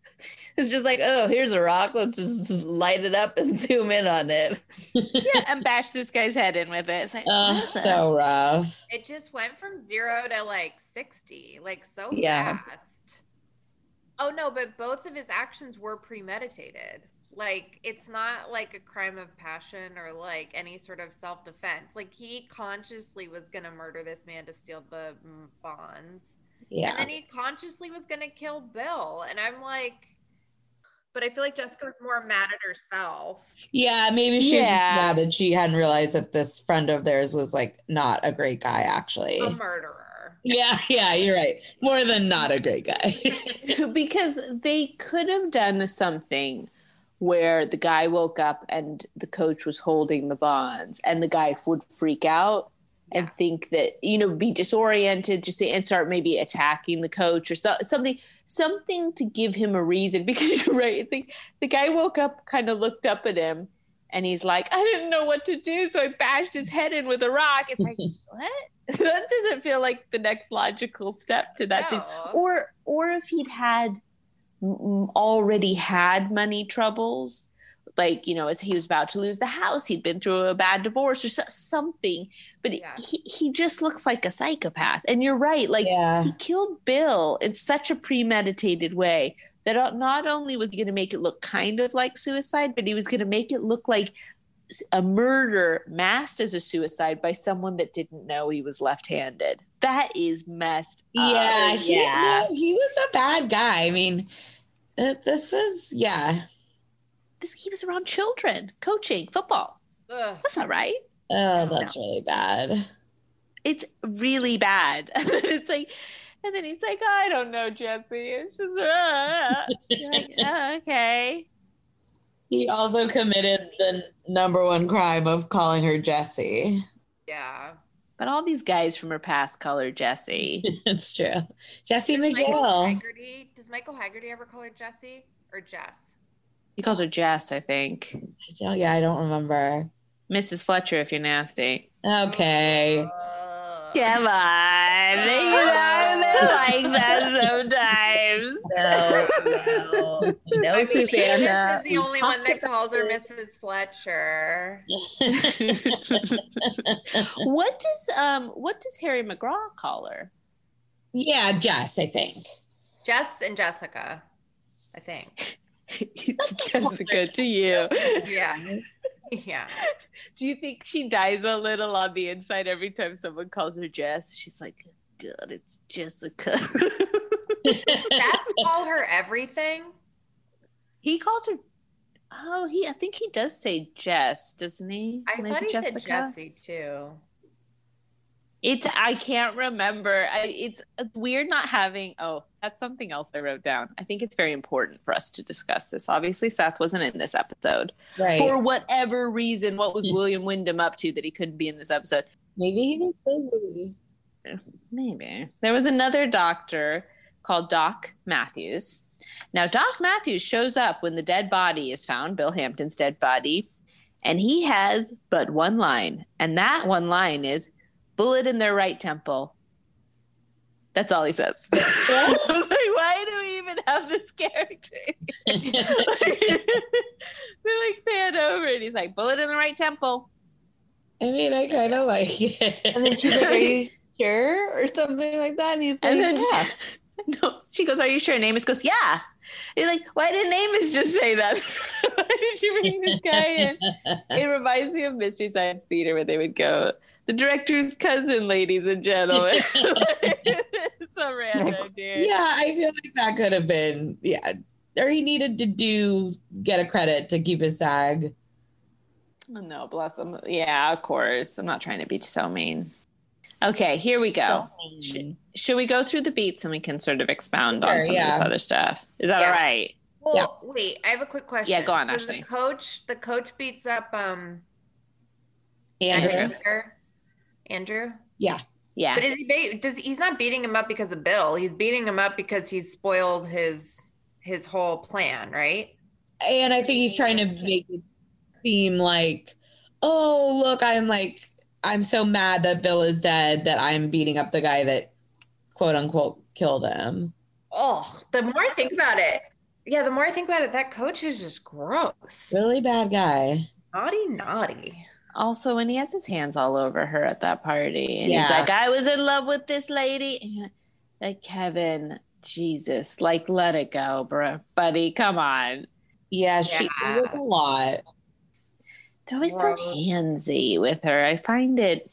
It's just like, oh, here's a rock. Let's just light it up and (laughs) zoom in on it. yeah, and bash this guy's head in with it. It's like, Oh, so rough. It just went from zero to like 60, like so Yeah. fast. Oh no, but both of his actions were premeditated. Like it's not like a crime of passion or like any sort of self defense. Like he consciously was going to murder this man to steal the bonds. Yeah. And then he consciously was going to kill Bill. And I'm like, But I feel like Jessica was more mad at herself. Yeah, maybe she was just mad that she hadn't realized that this friend of theirs was like not a great guy, actually. A murderer. yeah, yeah, you're right. More than not a great guy. (laughs) because they could have done something where the guy woke up and the coach was holding the bonds and the guy would freak out and Yeah. think that you know be disoriented just and start maybe attacking the coach or so, something something to give him a reason. (laughs) Because you're right it's like the guy woke up kind of looked up at him and he's like i didn't know what to do so i bashed his head in with a rock. It's like (laughs) what? (laughs) That doesn't feel like the next logical step to that thing or or if he'd had already had money troubles like you know as he was about to lose the house he'd been through a bad divorce or so, something but Yeah. he, he just looks like a psychopath and you're right like yeah. he killed bill in such a premeditated way that uh, not only was he going to make it look kind of like suicide but he was going to make it look like a murder masked as a suicide by someone that didn't know he was left-handed that is messed up. Yeah, he, no, he was a bad guy. I mean, uh, this is, yeah. This, he was around children coaching football. Ugh. That's not right. Oh, that's really bad. It's really bad. (laughs) And then it's like, and then he's like, I don't know, Jesse. It's just, uh. You're like, (laughs) oh, okay. He also committed the number one crime of calling her Jesse. Yeah. But all these guys from her past color Jesse. (laughs) It's true. Jesse Does Michael McGill. Haggerty, does Michael Haggerty ever call her Jesse or Jess? He calls her Jess, I think. I don't, yeah, I don't remember. Mrs. Fletcher, if you're nasty. Okay. Ugh. Come on. (laughs) You know, they're like that sometimes. (laughs) No, no, no, I mean, Susanna. Amos is the only one that calls her. Mrs. Fletcher. (laughs) what does um what does Harry McGraw call her? yeah, Jess, I think. Jess and Jessica, I think. (laughs) it's Jessica to you. Yeah. Yeah. Do you think she dies a little on the inside every time someone calls her Jess? She's like, God, it's Jessica. Seth (laughs) call her everything. he calls her. Oh, he. I think he does say Jess, doesn't he? I Maybe thought he said Jessie too. It's. I can't remember. I, it's uh, weird not having. Oh, that's something else I wrote down. I think it's very important for us to discuss this. Obviously, Seth wasn't in this episode Right. for whatever reason. What was mm. William Windom up to that he couldn't be in this episode? Maybe he was busy. Maybe. There was another doctor called Doc Matthews. Now, Doc Matthews shows up when the dead body is found, Bill Hampton's dead body, and he has but one line. And that one line is bullet in their right temple. That's all he says. (laughs) I was like, why do we even have this character? (laughs) they like pan over and he's like, bullet in the right temple. I mean, I kind of like it. And then she's like, "Are you (laughs) sure?" or something like that. And he's like, And then "Yeah." no, she goes, Are you sure? And Amos goes, Yeah. He's like, Why didn't Amos just say that? Why did you bring this guy in? It reminds me of Mystery Science Theater where they would go, The director's cousin, ladies and gentlemen. Some (laughs) random dude. yeah, I feel like that could have been, yeah. Or he needed to do, get a credit to keep his SAG. Oh, No, bless him. Yeah, of course. I'm not trying to be so mean. Okay, here we go. Sh- should we go through the beats and we can sort of expound on Sure, some of this other stuff? Is that Yeah. all right? Well, wait, I have a quick question. Yeah, go on, So Ashley. The coach, the coach beats up um Andrew. Andrew. Andrew. Yeah. Yeah. But is he ba- does he's not beating him up because of Bill? He's beating him up because he's spoiled his his whole plan, right? And I think he's trying to make it seem like, oh, look, I'm like, I'm so mad that Bill is dead that I'm beating up the guy that quote unquote killed him. Oh, the more I think about it, yeah, the more I think about it, that coach is just gross. Really bad guy. Naughty, naughty. Also, when he has his hands all over her at that party, and he's like, "I was in love with this lady," and like Kevin, Jesus, like let it go, bro, buddy, come on. Yeah, she Yeah. it was a lot. They're always so handsy with her. I find it.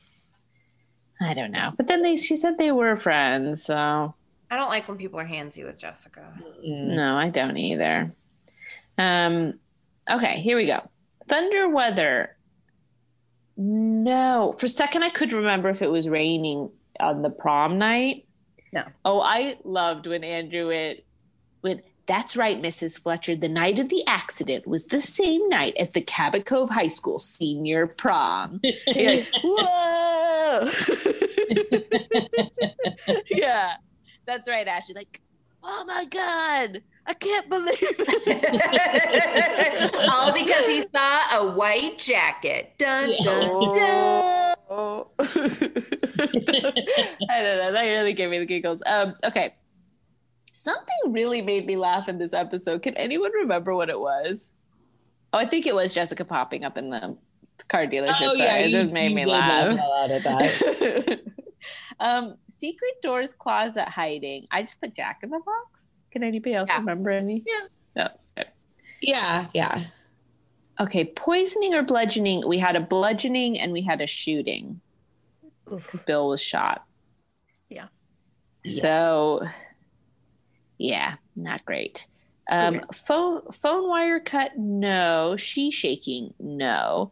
I don't know, but then they she said they were friends, so I don't like when people are handsy with Jessica. No, I don't either. Um, okay, here we go. Thunder weather. No, for a second I could remember if it was raining on the prom night. No. Oh, I loved when Andrew went. Went. That's right, Mrs. Fletcher. The night of the accident was the same night as the Cabot Cove High School senior prom. (laughs) Like, whoa. (laughs) yeah, that's right, Ashley. Like, oh my god, I can't believe it. (laughs) All because he saw a white jacket. Dun Yeah. dun (laughs) dun. Oh. (laughs) I don't know. That really gave me the giggles. Um, okay. Something really made me laugh in this episode. Can anyone remember what it was? Oh, I think it was Jessica popping up in the car dealership. Oh yeah, it you, just made me did laugh laugh. out loud at that. um, secret doors closet hiding. I just put Jack in the box. Can anybody else Yeah. remember any? Yeah. No. Okay. yeah, yeah. Okay, poisoning or bludgeoning. We had a bludgeoning and we had a shooting because Bill was shot. Yeah. So, yeah, not great. Um, Okay. phone phone wire cut. No. She shaking. No.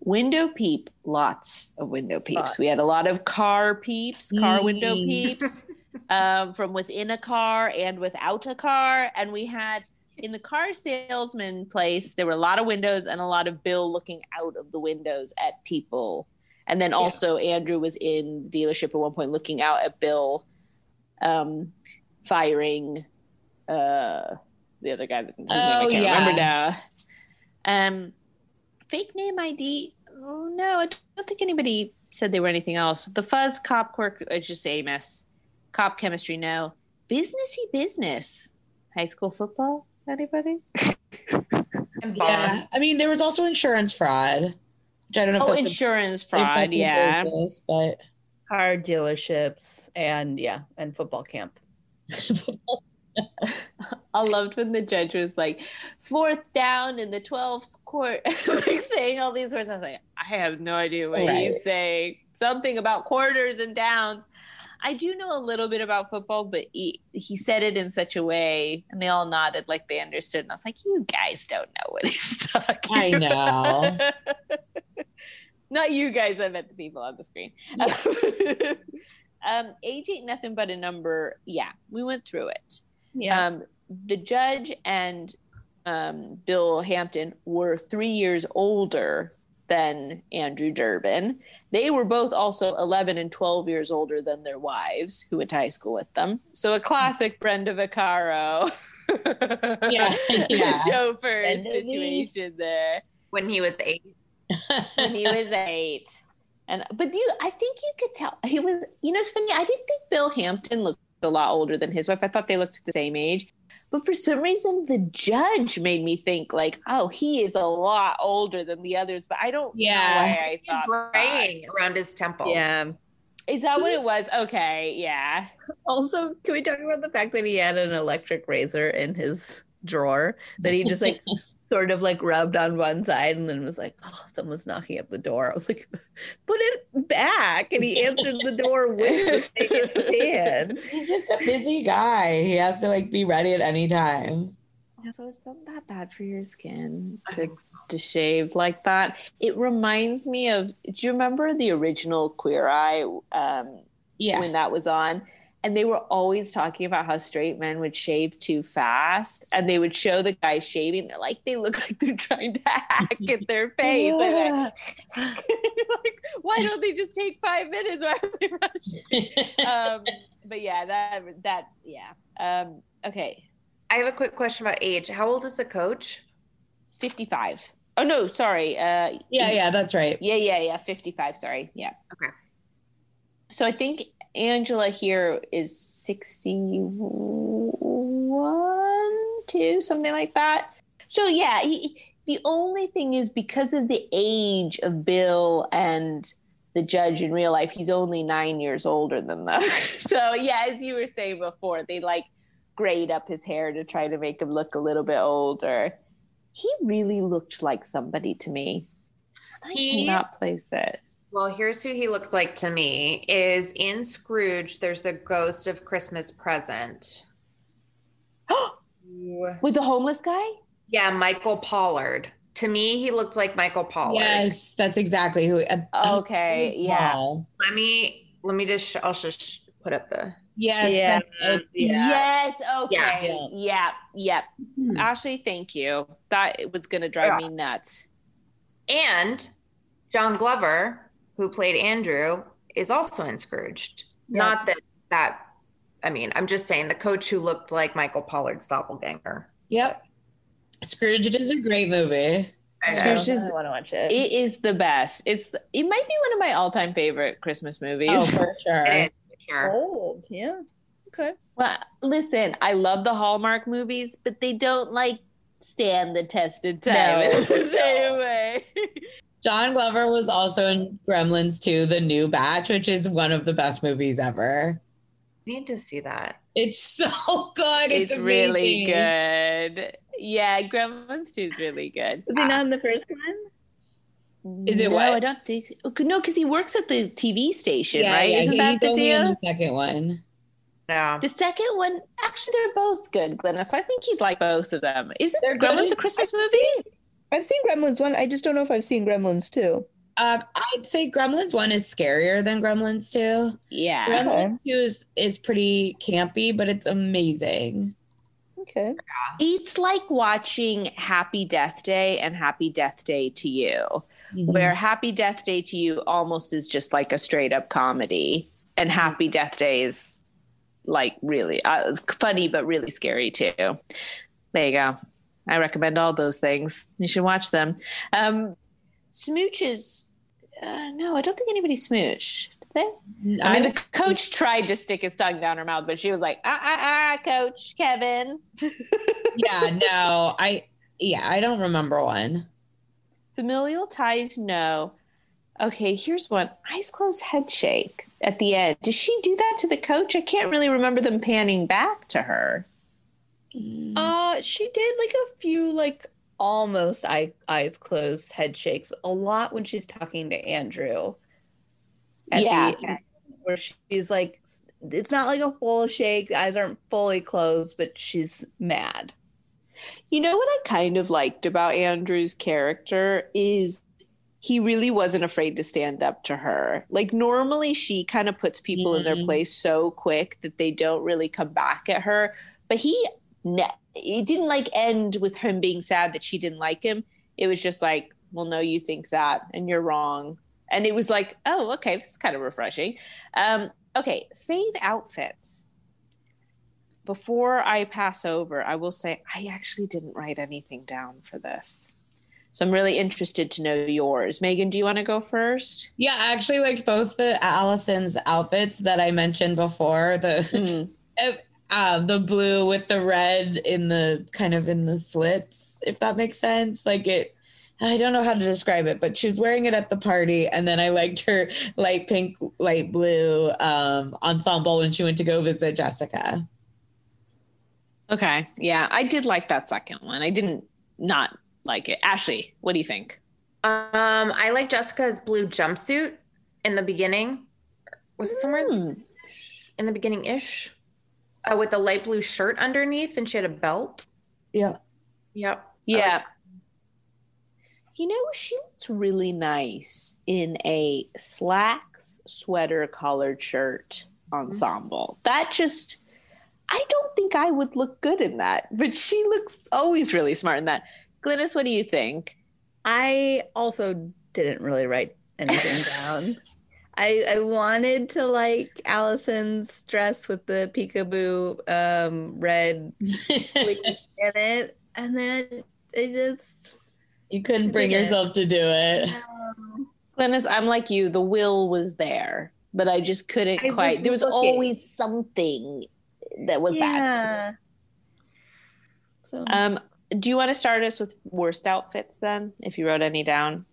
Window peep. Lots of window peeps. We had a lot of car peeps, car window peeps, (laughs) um, from within a car and without a car, and we had. In the car salesman place, there were a lot of windows and a lot of Bill looking out of the windows at people. And then Yeah. also Andrew was in the dealership at one point looking out at Bill um firing uh the other guy whose name I Oh, can't yeah. remember now. Um fake name ID. Oh no, I don't think anybody said they were anything else. The fuzz cop quirk it's just Amos. Cop chemistry, no. Businessy business. High school football? Anybody? (laughs) Yeah. I mean, there was also insurance fraud, which I don't know Oh, if insurance the fraud, yeah. business, but Car dealerships and yeah, and football camp. (laughs) I loved when the judge was like, fourth down in the 12th court, (laughs) like saying all these words. I was like, I have no idea what Right. he's saying. Something about quarters and downs. I do know a little bit about football, but he, he said it in such a way, and they all nodded like they understood. And I was like, you guys don't know what he's (laughs) talking I know. (laughs) Not you guys, I meant the people on the screen. (laughs) um, age ain't nothing but a number. Yeah, we went through it Yeah. um, the judge and um, Bill Hampton were three years older than Andrew Durbin. They were both also 11 and 12 years older than their wives, who went to high school with them. So a classic Brenda Vaccaro (laughs) Yeah, (laughs) yeah. chauffeur Brenda situation there When he was eight. when he was eight. And but you, I think you could tell he was. You know, it's funny. I didn't think Bill Hampton looked a lot older than his wife. I thought they looked the same age. But for some reason, the judge made me think like, oh, he is a lot older than the others. But I don't Yeah. know why I thought. Graying around his temples. yeah. Is that what it was? Okay, yeah. Also, can we talk about the fact that he had an electric razor in his drawer that he just like (laughs) sort of like rubbed on one side and then was like, oh, someone's knocking at the door. (laughs) I was like, put it back. And he answered the door with the thing in his hand. (laughs) He's just a busy guy. He has to like be ready at any time. So it's not that bad for your skin to to shave like that. It reminds me of. Do you remember the original Queer Eye um, Yeah. when that was on? And they were always talking about how straight men would shave too fast, and they would show the guy shaving. They're like, they look (laughs) like they're trying to hack at their (laughs) face. And (laughs) like, why don't they just take five minutes? Why are they rushing? um, but yeah, that that yeah. Um, okay, I have a quick question about age. How old is the coach? fifty-five. Oh no, sorry. Uh, yeah, yeah, that's right. Yeah, yeah, yeah. 55. Sorry. Yeah. Okay. So I think Angela here is 61, two, something like that. So yeah, he, the only thing is because of the age of Bill and the judge in real life, he's only nine years older than them. (laughs) so yeah, as you were saying before, they like grade up his hair to try to make him look a little bit older. He really looked like somebody to me. I He- cannot place it. Well, here's who he looked like to me. Is in Scrooge. There's the ghost of Christmas present. Who- (gasps) With the homeless guy? Yeah, Michael Pollard. To me, he looked like Michael Pollard. Yes, that's exactly who. uh, Okay, yeah. Paul. Let me let me just sh- I'll just put up the Yes. Yeah. that- it- Yes. Okay. Yeah. Yeah. Yeah. Hmm. Ashley, thank you. That was going to drive Yeah. me nuts. and John Glover, who played Andrew, is also in Scrooged. Yeah. Not that that I mean, I'm just saying the coach who looked like Michael Pollard's doppelganger. Yep. Scrooged is a great movie. I. Scrooged is- I want to watch it. It is the best. It's it might be one of my all-time favorite Christmas movies. Oh, for sure. It is, sure. old. Yeah. Okay. Well, listen, I love the Hallmark movies, but they don't like stand the test of time No. in the same way. (laughs) John Glover was also in Gremlins 2, The New Batch, which is one of the best movies ever. Need to see that. It's so (laughs) good. It's, It's, really good. Yeah, Gremlins 2 is really good. Was he not in the first one? Is it no, what? I don't think. oh, No, because he works at the TV station, Yeah, right? yeah, Isn't he- that he's the only in deal? the second one. No. The second one, actually, they're both good, Glynis. I think you'd like both of them. Isn't They're good. Gremlins a Christmas movie? I've seen Gremlins one. I just don't know if I've seen Gremlins two. Uh, I'd say Gremlins 1 is scarier than Gremlins 2. Yeah. Gremlins 2 is, is pretty campy, but it's amazing. Okay. It's like watching Happy Death Day and Happy Death Day to You, Mhm. where Happy Death Day to You almost is just like a straight up comedy, and Happy Death Day is like really uh, it's funny but really scary too. There you go. I recommend all those things. You should watch them. Um, smooches. Uh, no, I don't think anybody smooched. Did they? I mean, the coach tried to stick his tongue down her mouth, but she was like, "Ah, ah, ah, Coach Kevin." (laughs) yeah, no, I yeah, I don't remember one. Familial ties, no. Okay, here's one. Eyes closed, head shake at the end. Does she do that to the coach? I can't really remember them panning back to her. Uh, she did like a few like almost eye, eyes closed head shakes a lot when she's talking to Andrew. At Yeah. end, where she's like, it's not like a full shake. The eyes aren't fully closed, but she's mad. You know what I kind of liked about Andrew's character is he really wasn't afraid to stand up to her. Like normally she kind of puts people in their Mhm. place so quick that they don't really come back at her, but he it didn't like end with him being sad that she didn't like him. It was just like, well no you think that and you're wrong. And it was like, oh, okay, this is kind of refreshing. Um okay, fave outfits before I pass over, I will say I actually didn't write anything down for this. So I'm really interested to know yours. Megan, do you want to go first? Yeah, I actually liked both the Allison's outfits that I mentioned before. The (laughs) Mm. Uh, the blue with the red in the kind of in the slits, if that makes sense. Like it, I don't know how to describe it, but she was wearing it at the party, and then I liked her light pink, light blue um, ensemble when she went to go visit Jessica. Okay. Yeah, I did like that second one. I didn't not like it. Ashley, what do you think? Um, I like Jessica's blue jumpsuit in the beginning. Was it somewhere Hmm. in the beginning ish? Uh, with a light blue shirt underneath, and she had a belt. Yeah, Yep. Yeah. You know, she looks really nice in a slacks sweater collared shirt ensemble. That just, I don't think I would look good in that, but she looks always really smart in that. Glynis, what do you think? I also didn't really write anything down. I I wanted to like Allison's dress with the peekaboo um red (laughs) in it, and then it just you couldn't bring Didn't. yourself to do it. Glynis, I'm like you. The will was there, but I just couldn't I was quite. There was looking. always something that was bad. yeah. So Um, do you want to start us with worst outfits then, if you wrote any down?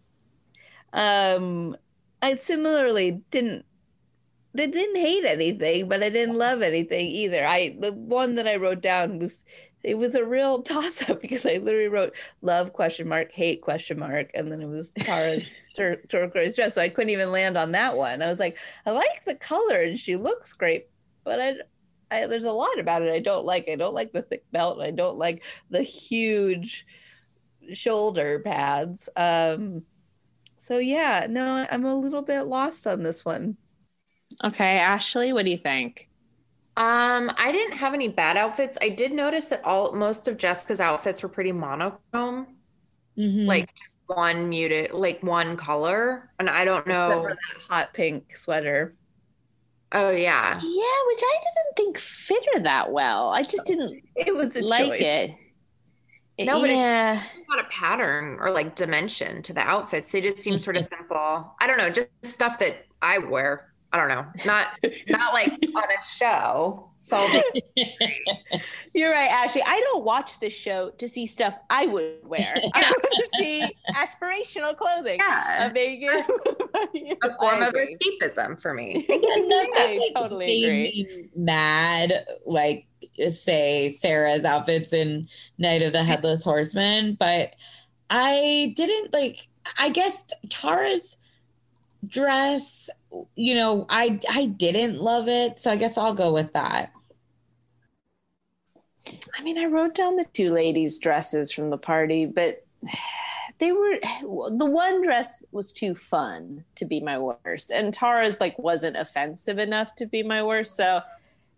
um I similarly didn't I didn't hate anything, but I didn't love anything either. I the one that I wrote down was it was a real (laughs) toss up because I literally wrote love question mark hate question mark and then it was Tara's (laughs) tur- turquoise dress, so I couldn't even land on that one. I was like, I like the color and she looks great, but I, I there's a lot about it I don't like. I don't like the thick belt. I don't like the huge shoulder pads. Um, so yeah, no, I'm a little bit lost on this one. Okay, Ashley, what do you think? Um, I didn't have any bad outfits. I did notice that all most of Jessica's outfits were pretty monochrome, Mhm. like just one muted, like one color. And I don't Except know. for that hot pink sweater. Oh yeah, Yeah, which I didn't think fit her that well. I just didn't It was a like choice. it. No, but it's- not a pattern or like dimension to the outfits. They just seem sort of simple. I don't know, just stuff that I wear. I don't know, not not like (laughs) on a show. So (laughs) You're right, Ashley. I don't watch this show to see stuff I would wear. (laughs) I want to see aspirational clothing. yeah, of Megan. a form of escapism for me. And that, like, totally made agree. me mad, like say Sarah's outfits in Night of the Headless Horseman, but I didn't like. I guess Tara's dress, you know, I I didn't love it, so I guess I'll go with that. I mean, I wrote down the two ladies' dresses from the party, but (sighs) they were (sighs) the one dress was too fun to be my worst, and Tara's like wasn't offensive enough to be my worst. So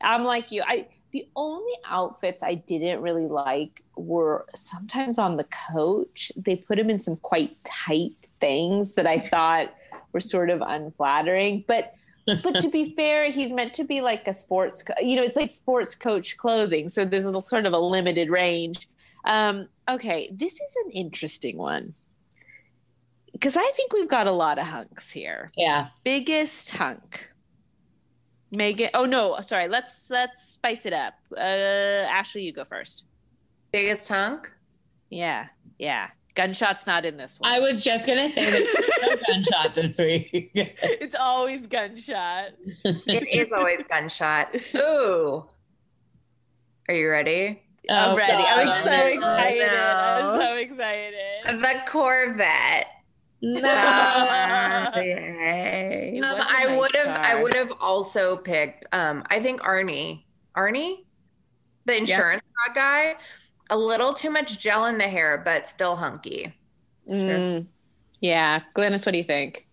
I'm like you. I the only outfits I didn't really like were sometimes on the coach. They put him in some quite tight things that I thought were sort of unflattering, but but to be (laughs) fair, he's meant to be like a sports, co- you know, it's like sports coach clothing. So there's a sort of a limited range. Um, okay, this is an interesting one because I think we've got a lot of hunks here. Yeah. Biggest hunk, Megan. Oh no, sorry. Let's let's spice it up. Uh, Ashley, you go first. Biggest hunk. Yeah, yeah. Gunshot's not in this one. I was just gonna say that no (laughs) gunshot this week. (laughs) it's always gunshot. It is always gunshot. Ooh. Are you ready? I'm Oh, ready. I'm God. so excited. I'm so excited. The Corvette. No. Yay. It Um, was a I nice would have. I would have also picked. Um, I think Arnie. Arnie, the insurance fraud guy. A little too much gel in the hair, but still hunky. Mm, yeah, Glynis, what do you think?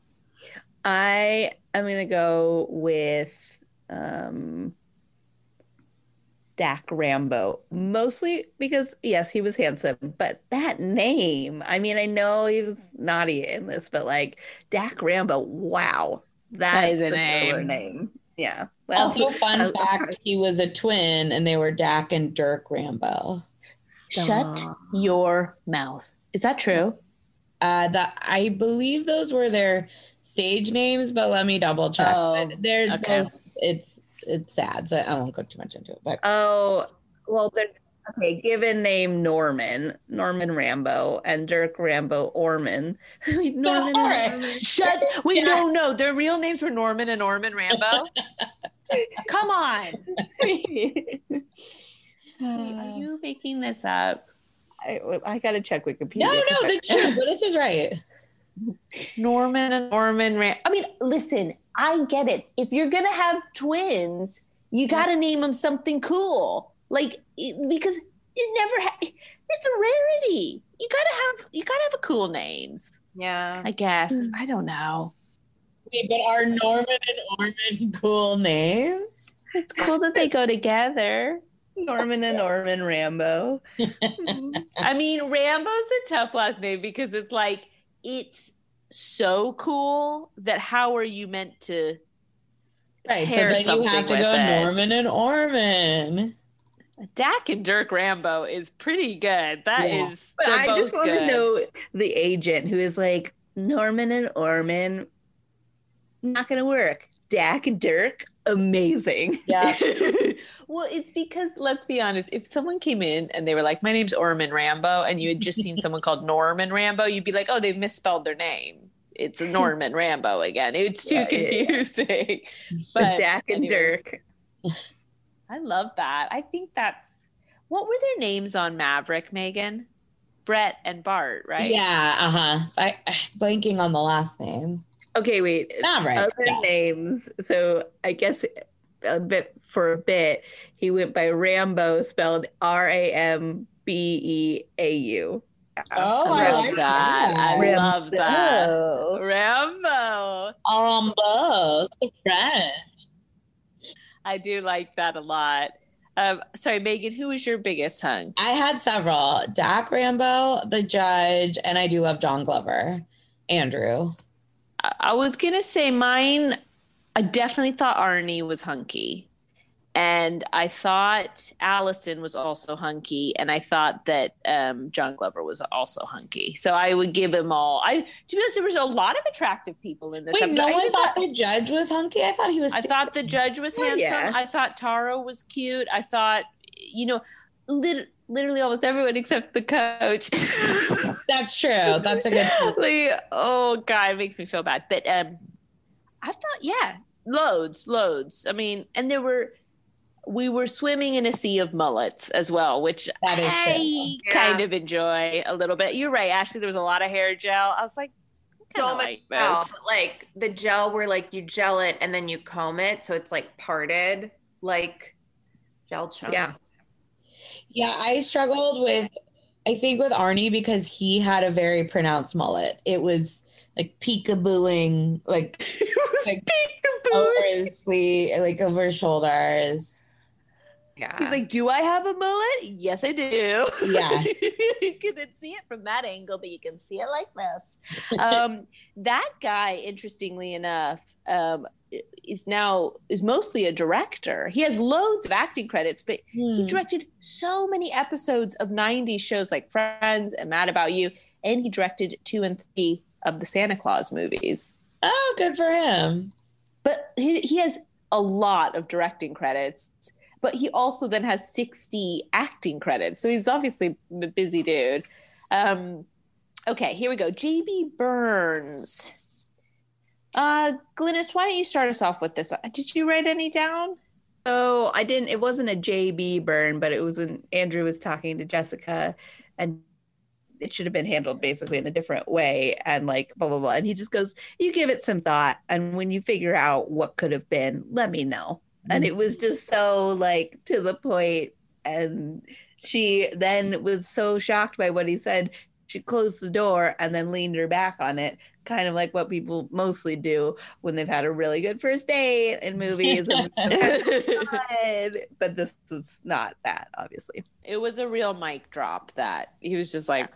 I am gonna go with um Dack Rambo. Mostly because yes, he was handsome, but that name, I mean, I know he was naughty in this, but like Dack Rambo, wow. That is That's a killer name. name. Yeah. Well, Also, fun I- fact: he was a twin, and they were Dack and Dirk Rambo. Shut Stop. your mouth. Is that true? Uh, that I believe those were their stage names, but let me double check. Oh, But they're okay. both. It's it's sad, so I won't go too much into it. But Oh, well, they're okay. Given name Norman, Norman Rambo, and Dirk Rambo Orman. (laughs) Norman All right. Orman. Shut. Wait, no, no. Their real names were Norman and Norman Rambo. (laughs) Come on. (laughs) Are you making this up? I, I gotta check Wikipedia. no, no, that's true. But this is right. Norman and Norman Ram. I mean, listen, I get it. If you're gonna have twins, you gotta name them something cool, like because it never. Ha- it's a rarity. You gotta have. You gotta have a cool names. Yeah. I guess. Mm. I don't know. Wait, but are Norman and Orman (laughs) cool names? It's cool that they go together. Norman and Norman Rambo. (laughs) I mean, Rambo's a tough last name because it's like it's so cool that how are you meant to Right. So then you have to go it. Norman and Orman. Dack and Dirk Rambo is pretty good. That Yeah. is, But I just want good. to know the agent who is like Norman and Orman. Not gonna work. Dack and Dirk, amazing. Yeah. (laughs) well, it's because let's be honest, if someone came in and they were like, "My name's Orman Rambo," and you had just seen (laughs) someone called Norman Rambo, you'd be like, "Oh, they've misspelled their name. It's Norman Rambo again." It's too Yeah, yeah, yeah. confusing. (laughs) But Dack and anyway. Dirk. I love that. I think that's what were their names on Maverick, Megan? Brett and Bart, right? Yeah. Uh huh. I blanking on the last name. Okay, wait. Not right. Other Yeah. names. So I guess a bit for a bit, he went by Rambo, spelled R A M B E A U. Oh, I I love like that. I that. love that. Rambo. Rambo, French. I do like that a lot. Um, sorry, Megan, who was your biggest hunk? I had several. Dack Rambo, the judge, and I do love John Glover. Andrew. I, was gonna say mine. I definitely thought Arnie was hunky, and I thought Allison was also hunky, and I thought that um, John Glover was also hunky. So I would give him all. I to be honest, there was a lot of attractive people in this. Wait, episode. no one thought the judge was hunky? I thought he was I thought the judge was handsome. yeah. I thought Taro was cute. I thought, you know, lit- literally almost everyone except the coach. (laughs) That's true. That's a good point. like, oh god, it makes me feel bad. But um, I thought, yeah, loads, loads. I mean, and there were. We were swimming in a sea of mullets as well, which That is I true. kind Yeah. of enjoy a little bit. You're right, Ashley. There was a lot of hair gel. I was like, I so much like gel, but, like the gel where like you gel it and then you comb it so it's like parted like gel chunk. yeah. Yeah, I struggled with, I think with Arnie because he had a very pronounced mullet. It was like peekabooing, like (laughs) like over his sleeve, like over his shoulders. Yeah. He's like, "Do I have a mullet? Yes, I do." Yeah. (laughs) you couldn't see it from that angle, but you can see it like this. Um, (laughs) that guy, interestingly enough, um, is now is mostly a director. He has loads of acting credits, but Hmm. he directed so many episodes of '90s shows like Friends and Mad About You, and he directed two and three of the Santa Claus movies. Oh, good for him. But he, he has a lot of directing credits, but he also then has 60 acting credits. So he's obviously a busy dude. Um, okay, here we go. JB Burns. Uh, Glynis, why don't you start us off with this? Did you write any down? Oh, I didn't. It wasn't a JB burn, but it was when Andrew was talking to Jessica, and it should have been handled basically in a different way, and like blah blah blah. And he just goes, "You give it some thought, and when you figure out what could have been, let me know." And it was just so like to the point, and she then was so shocked by what he said. She closed the door and then leaned her back on it, kind of like what people mostly do when they've had a really good first date in movies. and (laughs) (laughs) but this was not that, obviously. It was a real mic drop that he was just like,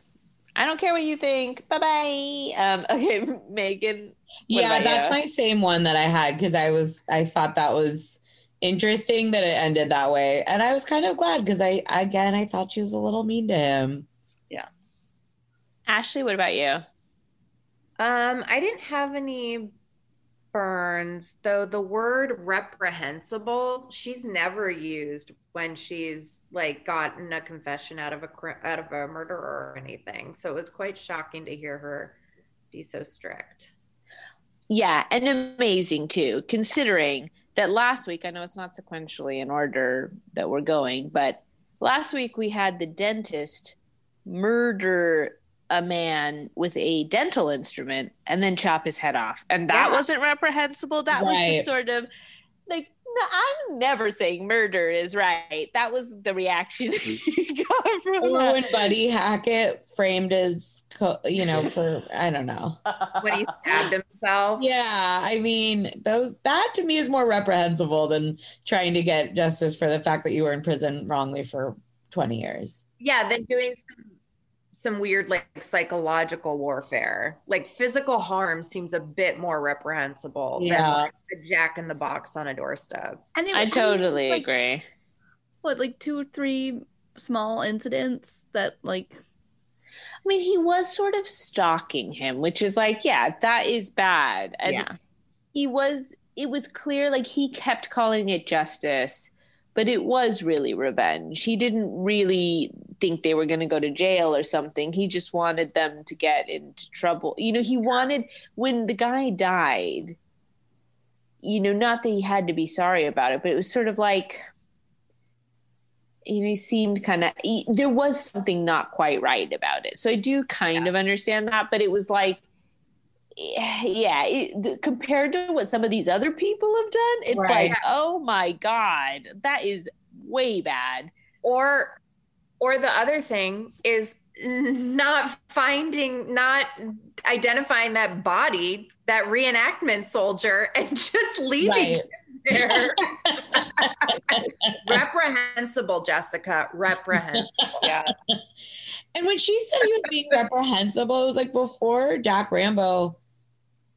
I don't care what you think. Bye bye. Um, (laughs) okay, Megan. Yeah, that's you? my same one that I had because I was I thought that was interesting that it ended that way, and I was kind of glad because I again I thought she was a little mean to him. Yeah. Ashley, what about you? Um, I didn't have any burns, though the word reprehensible, she's never used when she's like gotten a confession out of a cr- out of a murderer or anything. So it was quite shocking to hear her be so strict. Yeah, and amazing too, considering that last week, I know it's not sequentially in order that we're going, but last week we had the dentist murder a man with a dental instrument and then chop his head off. And that Yeah. wasn't reprehensible. That was just sort of like, I'm never saying murder is right. That was the reaction (laughs) mm-hmm. he got from Or that. when Buddy Hackett framed his, co- you know, for I don't know. When he stabbed himself. Yeah, I mean, those that to me is more reprehensible than trying to get justice for the fact that you were in prison wrongly for 20 years. Yeah, then doing some some weird like psychological warfare. Like physical harm seems a bit more reprehensible than Yeah. like a jack in the box on a doorstep. And it I totally like, agree. What, like two or three small incidents that, like, I mean, he was sort of stalking him, which is like, yeah, that is bad. And yeah. he was, it was clear, like, he kept calling it justice, but it was really revenge. He didn't really think they were going to go to jail or something. He just wanted them to get into trouble. You know, he wanted, when the guy died, you know, not that he had to be sorry about it, but it was sort of like, you know, he seemed kind of, there was something not quite right about it. So I do kind of understand that, but it was like, (sighs) yeah, it, compared to what some of these other people have done, it's Right. like, oh my God, that is way bad. Or Or the other thing is not finding, not identifying that body, that reenactment soldier, (laughs) and just leaving Right. there. (laughs) reprehensible, Jessica. Reprehensible. Yeah. And when she said he was being reprehensible, it was like before Dack Rambo.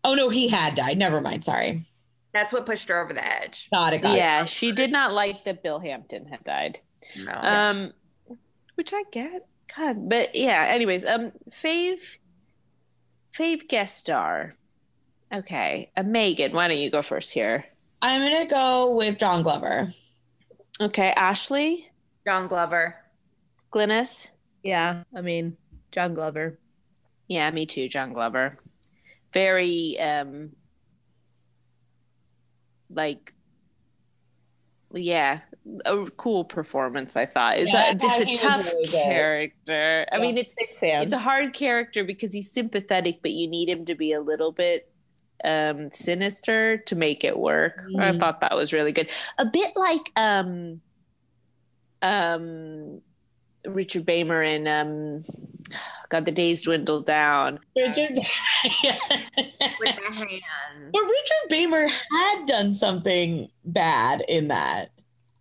Oh no, he had died. Never mind. Sorry. That's what pushed her over the edge. Got it. Got it. yeah, she did not like that Bill Hampton had died. No. Um, which I get. God, but yeah. Anyways, um, fave, fave guest star. Okay, uh, Megan, why don't you go first here? I'm gonna go with John Glover. Okay, Ashley, John Glover. Glynis. Yeah. I mean, John Glover. Yeah, me too, John Glover. Very um like yeah, a cool performance I thought. It's Yeah, a, I it's a tough really character. I Yeah. mean, it's it's a hard character because he's sympathetic, but you need him to be a little bit um sinister to make it work. I Mhm. thought that was really good. A bit like um um Richard Beymer in um God, the days dwindled down. Richard. With the hand. But Richard Beymer had done something bad in that.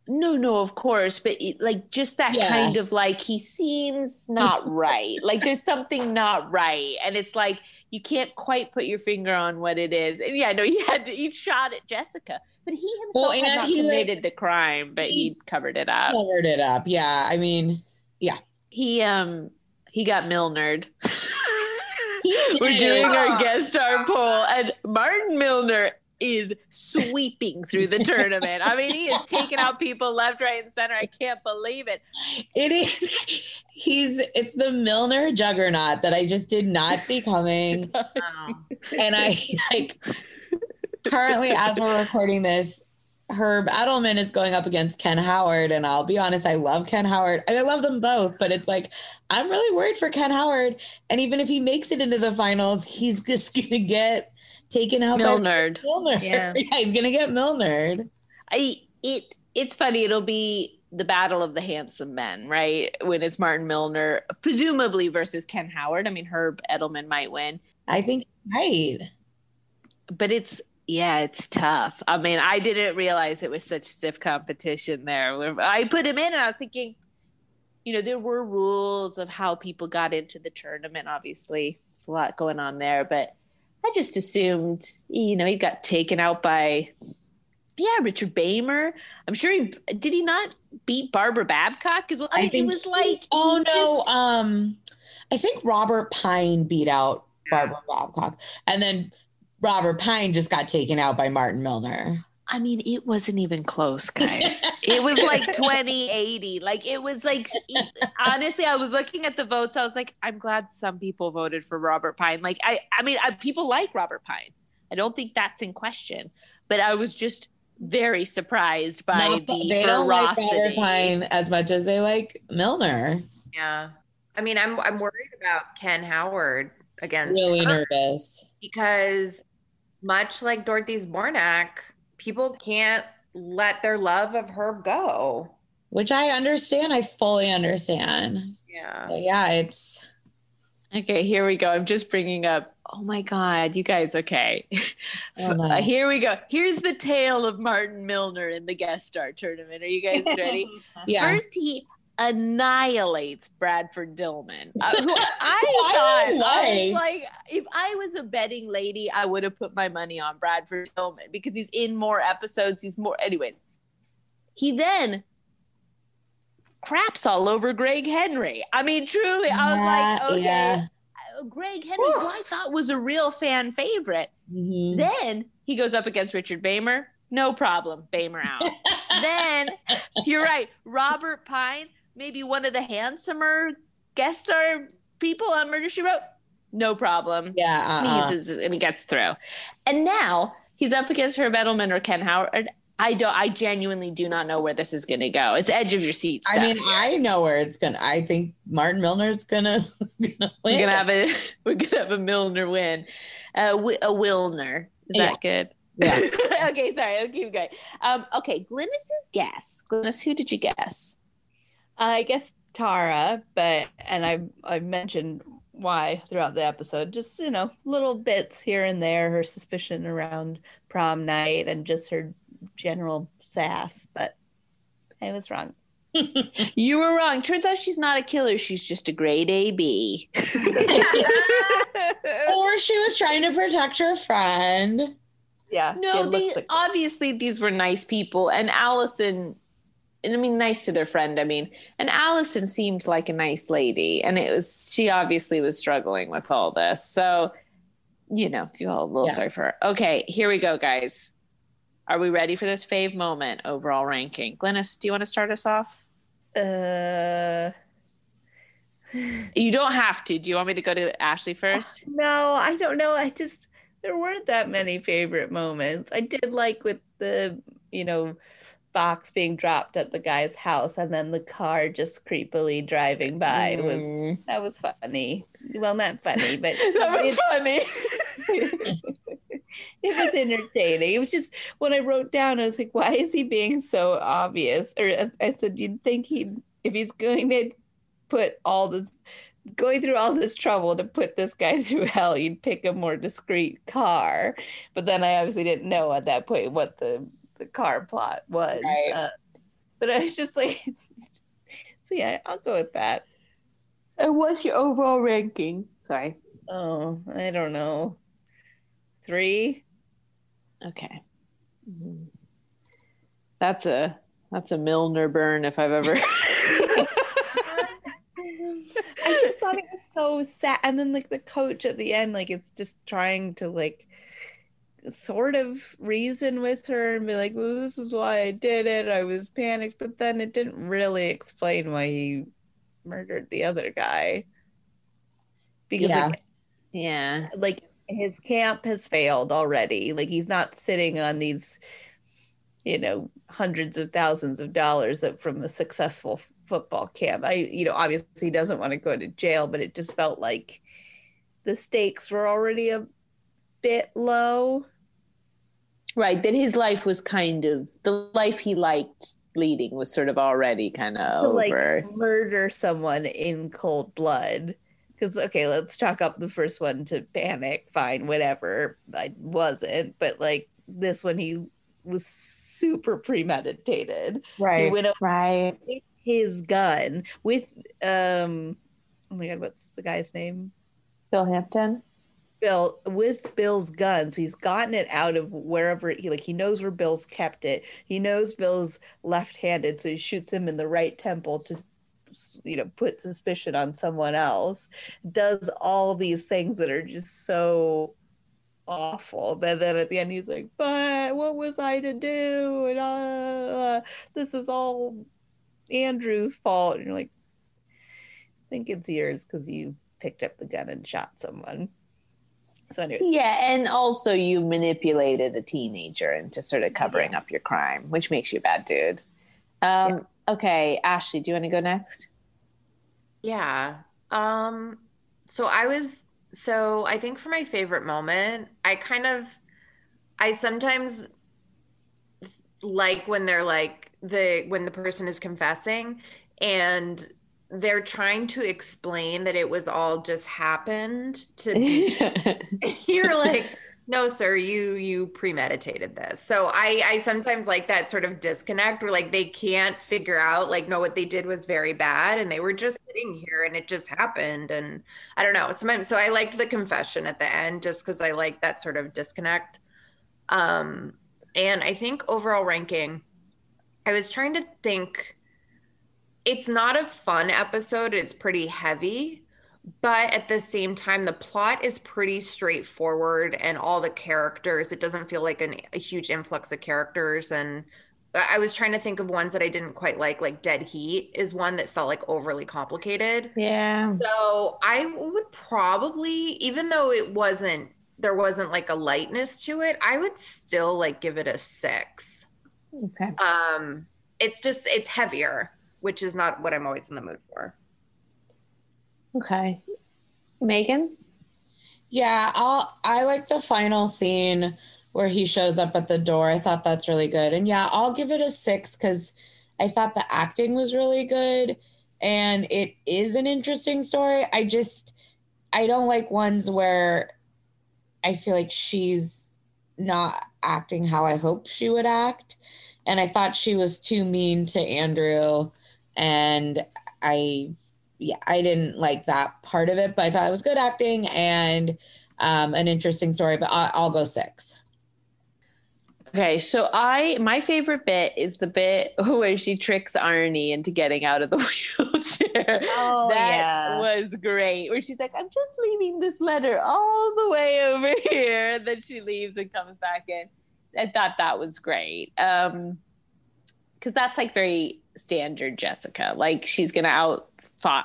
No, no, of course, but it, like just that Yeah. kind of like he seems not (laughs) right. like there's something not right, and it's like you can't quite put your finger on what it is. And yeah, no, he had to, he shot at Jessica, but he himself Well, had not he, like- committed the crime, but he, covered it up. Covered it up. Yeah. I mean, He um he got Milnered. (laughs) We're doing our guest star poll, and Martin Milner is sweeping through the tournament. I mean, he is taking out people left, right, and center. I can't believe it. It is. He's. It's the Milner juggernaut that I just did not see coming. (laughs) And I like currently as we're recording this, Herb Edelman is going up against Ken Howard, and I'll be honest, I love Ken Howard. and I love them both, but it's like I'm really worried for Ken Howard, and even if he makes it into the finals, he's (laughs) just gonna get taken out by Milnered. Milner. (laughs) Yeah. he's gonna get Milnered. I it it's funny. It'll be the battle of the handsome men, right? When it's Martin Milner, presumably versus Ken Howard. I mean, Herb Edelman might win, I think right. but it's yeah, it's tough. I mean, I didn't realize it was such stiff competition there. I put him in, and I was thinking, you know, there were rules of how people got into the tournament. Obviously, it's a lot going on there, but I just assumed, you know, he got taken out by. Yeah, Richard Beymer. I'm sure he did. He not beat Barbara Babcock? Because I, mean, it was like, oh no, just- um, I think Robert Pine beat out Barbara Babcock, and then Robert Pine just got taken out by Martin Milner. I mean, it wasn't even close, guys. (laughs) it was like 2080. Like, it was like, honestly, I was looking at the votes. I was like, I'm glad some people voted for Robert Pine. Like, I, I mean, I, people like Robert Pine. I don't think that's in question, but I was just very surprised by Not the that- they don't like. Robert Pine as much as they like Milner. Yeah. I mean, I'm I'm worried about Ken Howard against Really her nervous. because much like Dorothy's Zbornak, people can't let their love of her go. Which I understand. I fully understand. Yeah. But yeah, it's Okay, here we go. I'm just bringing up. Oh my God, you guys, okay. (laughs) Oh, no. Here we go. Here's the tale of Martin Milner in the guest star tournament. Are you guys (laughs) ready? yeah. First, he annihilates Bradford Dillman, uh, who (laughs) I thought I like. if I was a betting lady, I would have put my money on Bradford Dillman because he's in more episodes. He's more, anyways. He then craps all over Greg Henry. I mean, truly, I was like, okay, Yeah. uh, Greg Henry, who I thought was a real fan favorite. Mhm. Then he goes up against Richard Beymer. No problem. Beymer out. (laughs) then you're right. Robert Pine, maybe one of the handsomer guest star people on Murder She Wrote. No problem. Yeah. uh-uh. Sneezes and he gets through. And now he's up against Herb Edelman or Ken Howard. I don't. I genuinely do not know where this is going to go. It's edge of your seat stuff. I mean, I know where it's gonna. I think Martin Milner's gonna, (laughs) gonna win. we're gonna have a (laughs) we're gonna have a Milner win, uh, a Wilner. Is Yeah. that good? Yeah. (laughs) okay, sorry. I'll keep going. Um, okay, Glynis's guess. Glynis, who did you guess? I guess Tara, but and I I mentioned why throughout the episode. Just you know, little bits here and there, her suspicion around prom night and just her general sass. But I was wrong. (laughs) You were wrong. Turns out she's not a killer. She's just a grade AB. (laughs) or she was trying to protect her friend. Yeah. no, it they, like obviously these were nice people. And Allison, and I mean, nice to their friend. I mean, and Allison seemed like a nice lady. And it was, she obviously was struggling with all this. So, you know, feel a little Yeah. sorry for her. Okay, here we go, guys. Are we ready for this fave moment overall ranking? Glynis, do you want to start us off? uh You don't have to. Do you want me to go to Ashley first? no, I don't know. I just there weren't that many favorite moments. I did like with the, you know, box being dropped at the guy's house and then the car just creepily driving by was Mm. that was funny. Well, not funny, but (laughs) that was funny. (laughs) it was entertaining. It was just when I wrote down, I was like, why is he being so obvious? Or I- I said, you'd think he'd, if he's going to put all this, going through all this trouble to put this guy (laughs) through hell, you'd pick a more discreet car. But then I obviously didn't know at that point what the, the car plot was. Right. Uh, but I was just like, (laughs) so yeah, I'll go with that. and what's your overall ranking? Sorry. Oh, I don't know. Three? Okay. Mhm. That's a that's a Milner burn if I've ever. (laughs) I just thought it was so sad. And then like the coach at the end, like it's just trying to like sort of reason with her and be like, well, this is why I did it. I was panicked, but then it didn't really explain why he murdered the other guy. Because Yeah. like, yeah. like his camp has failed already. Like he's not sitting on these, you know, hundreds of thousands of dollars that from a successful football camp. I, you know, obviously he doesn't want to go to jail, but it just felt like the stakes were already a bit low. Right. That his life was kind of the life he liked leading was sort of already kind of to like over. murder someone in cold blood. Because okay, let's chalk up the first one to panic. Fine, whatever. I wasn't, but like this one, he was super premeditated. Right. He Right. went over right. his gun with um. Oh my god, what's the guy's name? Bill Hampton. Bill with Bill's guns. He's gotten it out of wherever he like he knows where Bill's kept it. He knows Bill's left-handed, so he shoots him in the right temple to you know put suspicion on someone else. Does all these things that are just so awful. But then at the end he's like, "But what was I to do?" And uh, this is all Andrew's fault. And you're like, I think it's yours because you picked up the gun and shot someone. So anyways, Yeah, and also you manipulated a teenager into sort of covering up your crime, which makes you a bad dude. Um, Okay, Ashley, do you want to go next? Yeah. Um so I was so I think for my favorite moment, I kind of I sometimes like when they're like the when the person is confessing and they're trying to explain that it was all just happened to (laughs) you're like no sir you you premeditated this. So i i sometimes like that sort of disconnect where like they can't figure out like no what they did was very bad and they were just sitting here and it just happened and i don't know. Sometimes so i liked the confession at the end just because i like that sort of disconnect. Um and i think overall ranking i was trying to think it's not a fun episode it's pretty heavy but at the same time the plot is pretty straightforward and all the characters it doesn't feel like an, a huge influx of characters and I was trying to think of ones that I didn't quite like like Dead Heat is one that felt like overly complicated. yeah. So I would probably even though it wasn't there wasn't like a lightness to it, I would still like give it a 6. Okay. Um it's just it's heavier, which is not what I'm always in the mood for. Okay. Megan? Yeah, I'll I like the final scene where he shows up at the door. I thought that's really good. And yeah, I'll give it a six because I thought the acting was really good. and it is an interesting story. I just I don't like ones where I feel like she's not acting how I hope she would act. And I thought she was too mean to Andrew. And I, yeah, I didn't like that part of it, but I thought it was good acting and um, an interesting story. But I, I'll go six. Okay, so I my favorite bit is the bit (laughs) where she tricks Arnie into getting out of the (laughs) wheelchair. Oh, that yeah. was great. Where she's like, "I'm just leaving this letter all the way over (laughs) here." Then she leaves and comes back in. I thought that was great. Um, because that's like very standard Jessica. Like she's gonna out,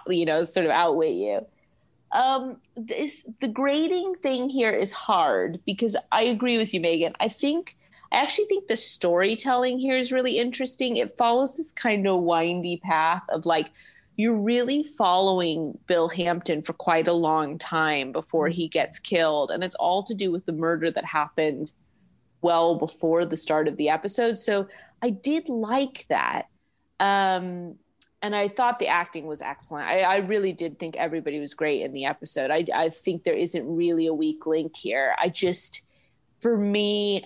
you know, sort of outwit you. Um, this the grading thing here is hard because I agree with you, Megan. I think I actually think the storytelling here is really interesting. It follows this kind of windy path of like you're really following Bill Hampton for quite a long time before he gets killed. And it's all to do with the murder that happened well before the start of the episode. So I did like that. Um, and I thought the acting was excellent. I, I, really did think everybody was great in the episode. I, I think there isn't really a weak link here. I just, for me,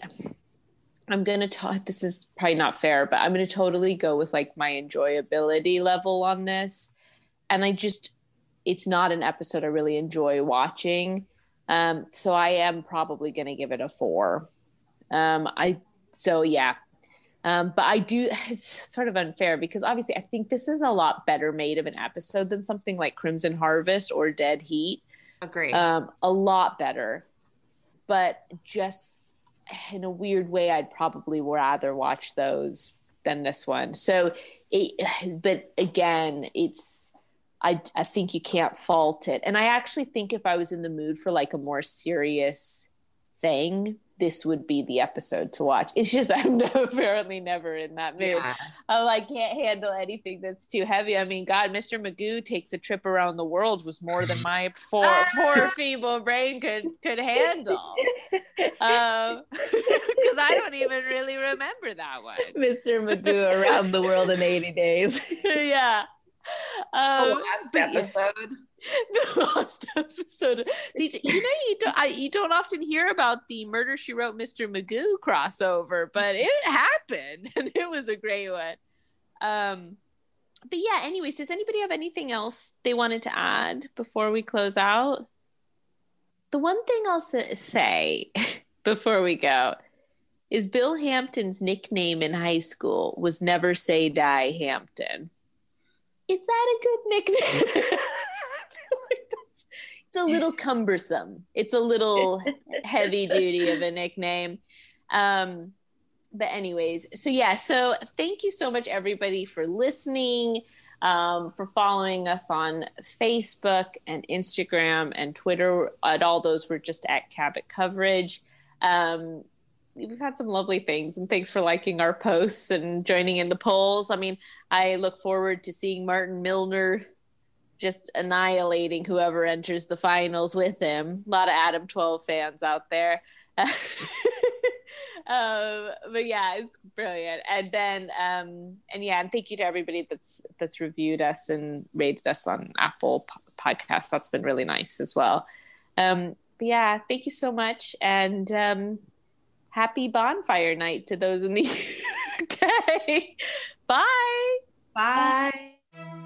I'm gonna talk. This is probably not fair, but I'm gonna totally go with like my enjoyability level on this. And I just, it's not an episode I really enjoy watching. Um, so I am probably gonna give it a four. Um, I so yeah. Um, but I do. (laughs) It's sort of unfair because obviously I think this is a lot better made of an episode than something like Crimson Harvest or Dead Heat. Agree. Um, a lot better, but just in a weird way, I'd probably rather watch those than this one. So, it, (sighs) but again, it's I I think you can't fault it. And I actually think if I was in the mood for like a more serious thing, this would be the episode to watch. It's just (laughs) I'm no, apparently never in that mood. Yeah. I like can't handle anything that's too heavy. I mean, God, Mr. Magoo takes a trip around the world was more than my (laughs) poor poor feeble brain could could handle. (laughs) Um, because I don't even really remember that one. Mr. Magoo around the world in 80 days. yeah. The Um, last but yeah. episode. (laughs) the last episode. These- You know, you don't I, you don't often hear about the Murder She Wrote, Mr. Magoo crossover, but (laughs) it happened, (laughs) and it was a great one. Um, but yeah. Anyways, does anybody have anything else they wanted to add before we close out? The one thing I'll say before we go is Bill Hampton's nickname in high school was Never Say Die Hampton. Is that a good nickname? (laughs) (laughs) it's a little cumbersome. It's a little (laughs) heavy duty of a nickname. Um, but anyways, so yeah, so thank you so much everybody for listening, um, for following us on Facebook and Instagram and Twitter. At all those we're just at Cabot Coverage. Um, we've had some lovely things, and thanks for liking our posts and joining in the polls. I mean, I look forward to seeing Martin Milner just annihilating whoever enters the finals with him. A lot of Adam 12 fans out there. (laughs) um, but yeah, it's brilliant. And then, um, and yeah, and thank you to everybody that's that's reviewed us and rated us on Apple po- Podcasts. That's been really nice as well. Um, but yeah, thank you so much, and um, happy bonfire night to those in the (laughs) UK. Bye. Bye.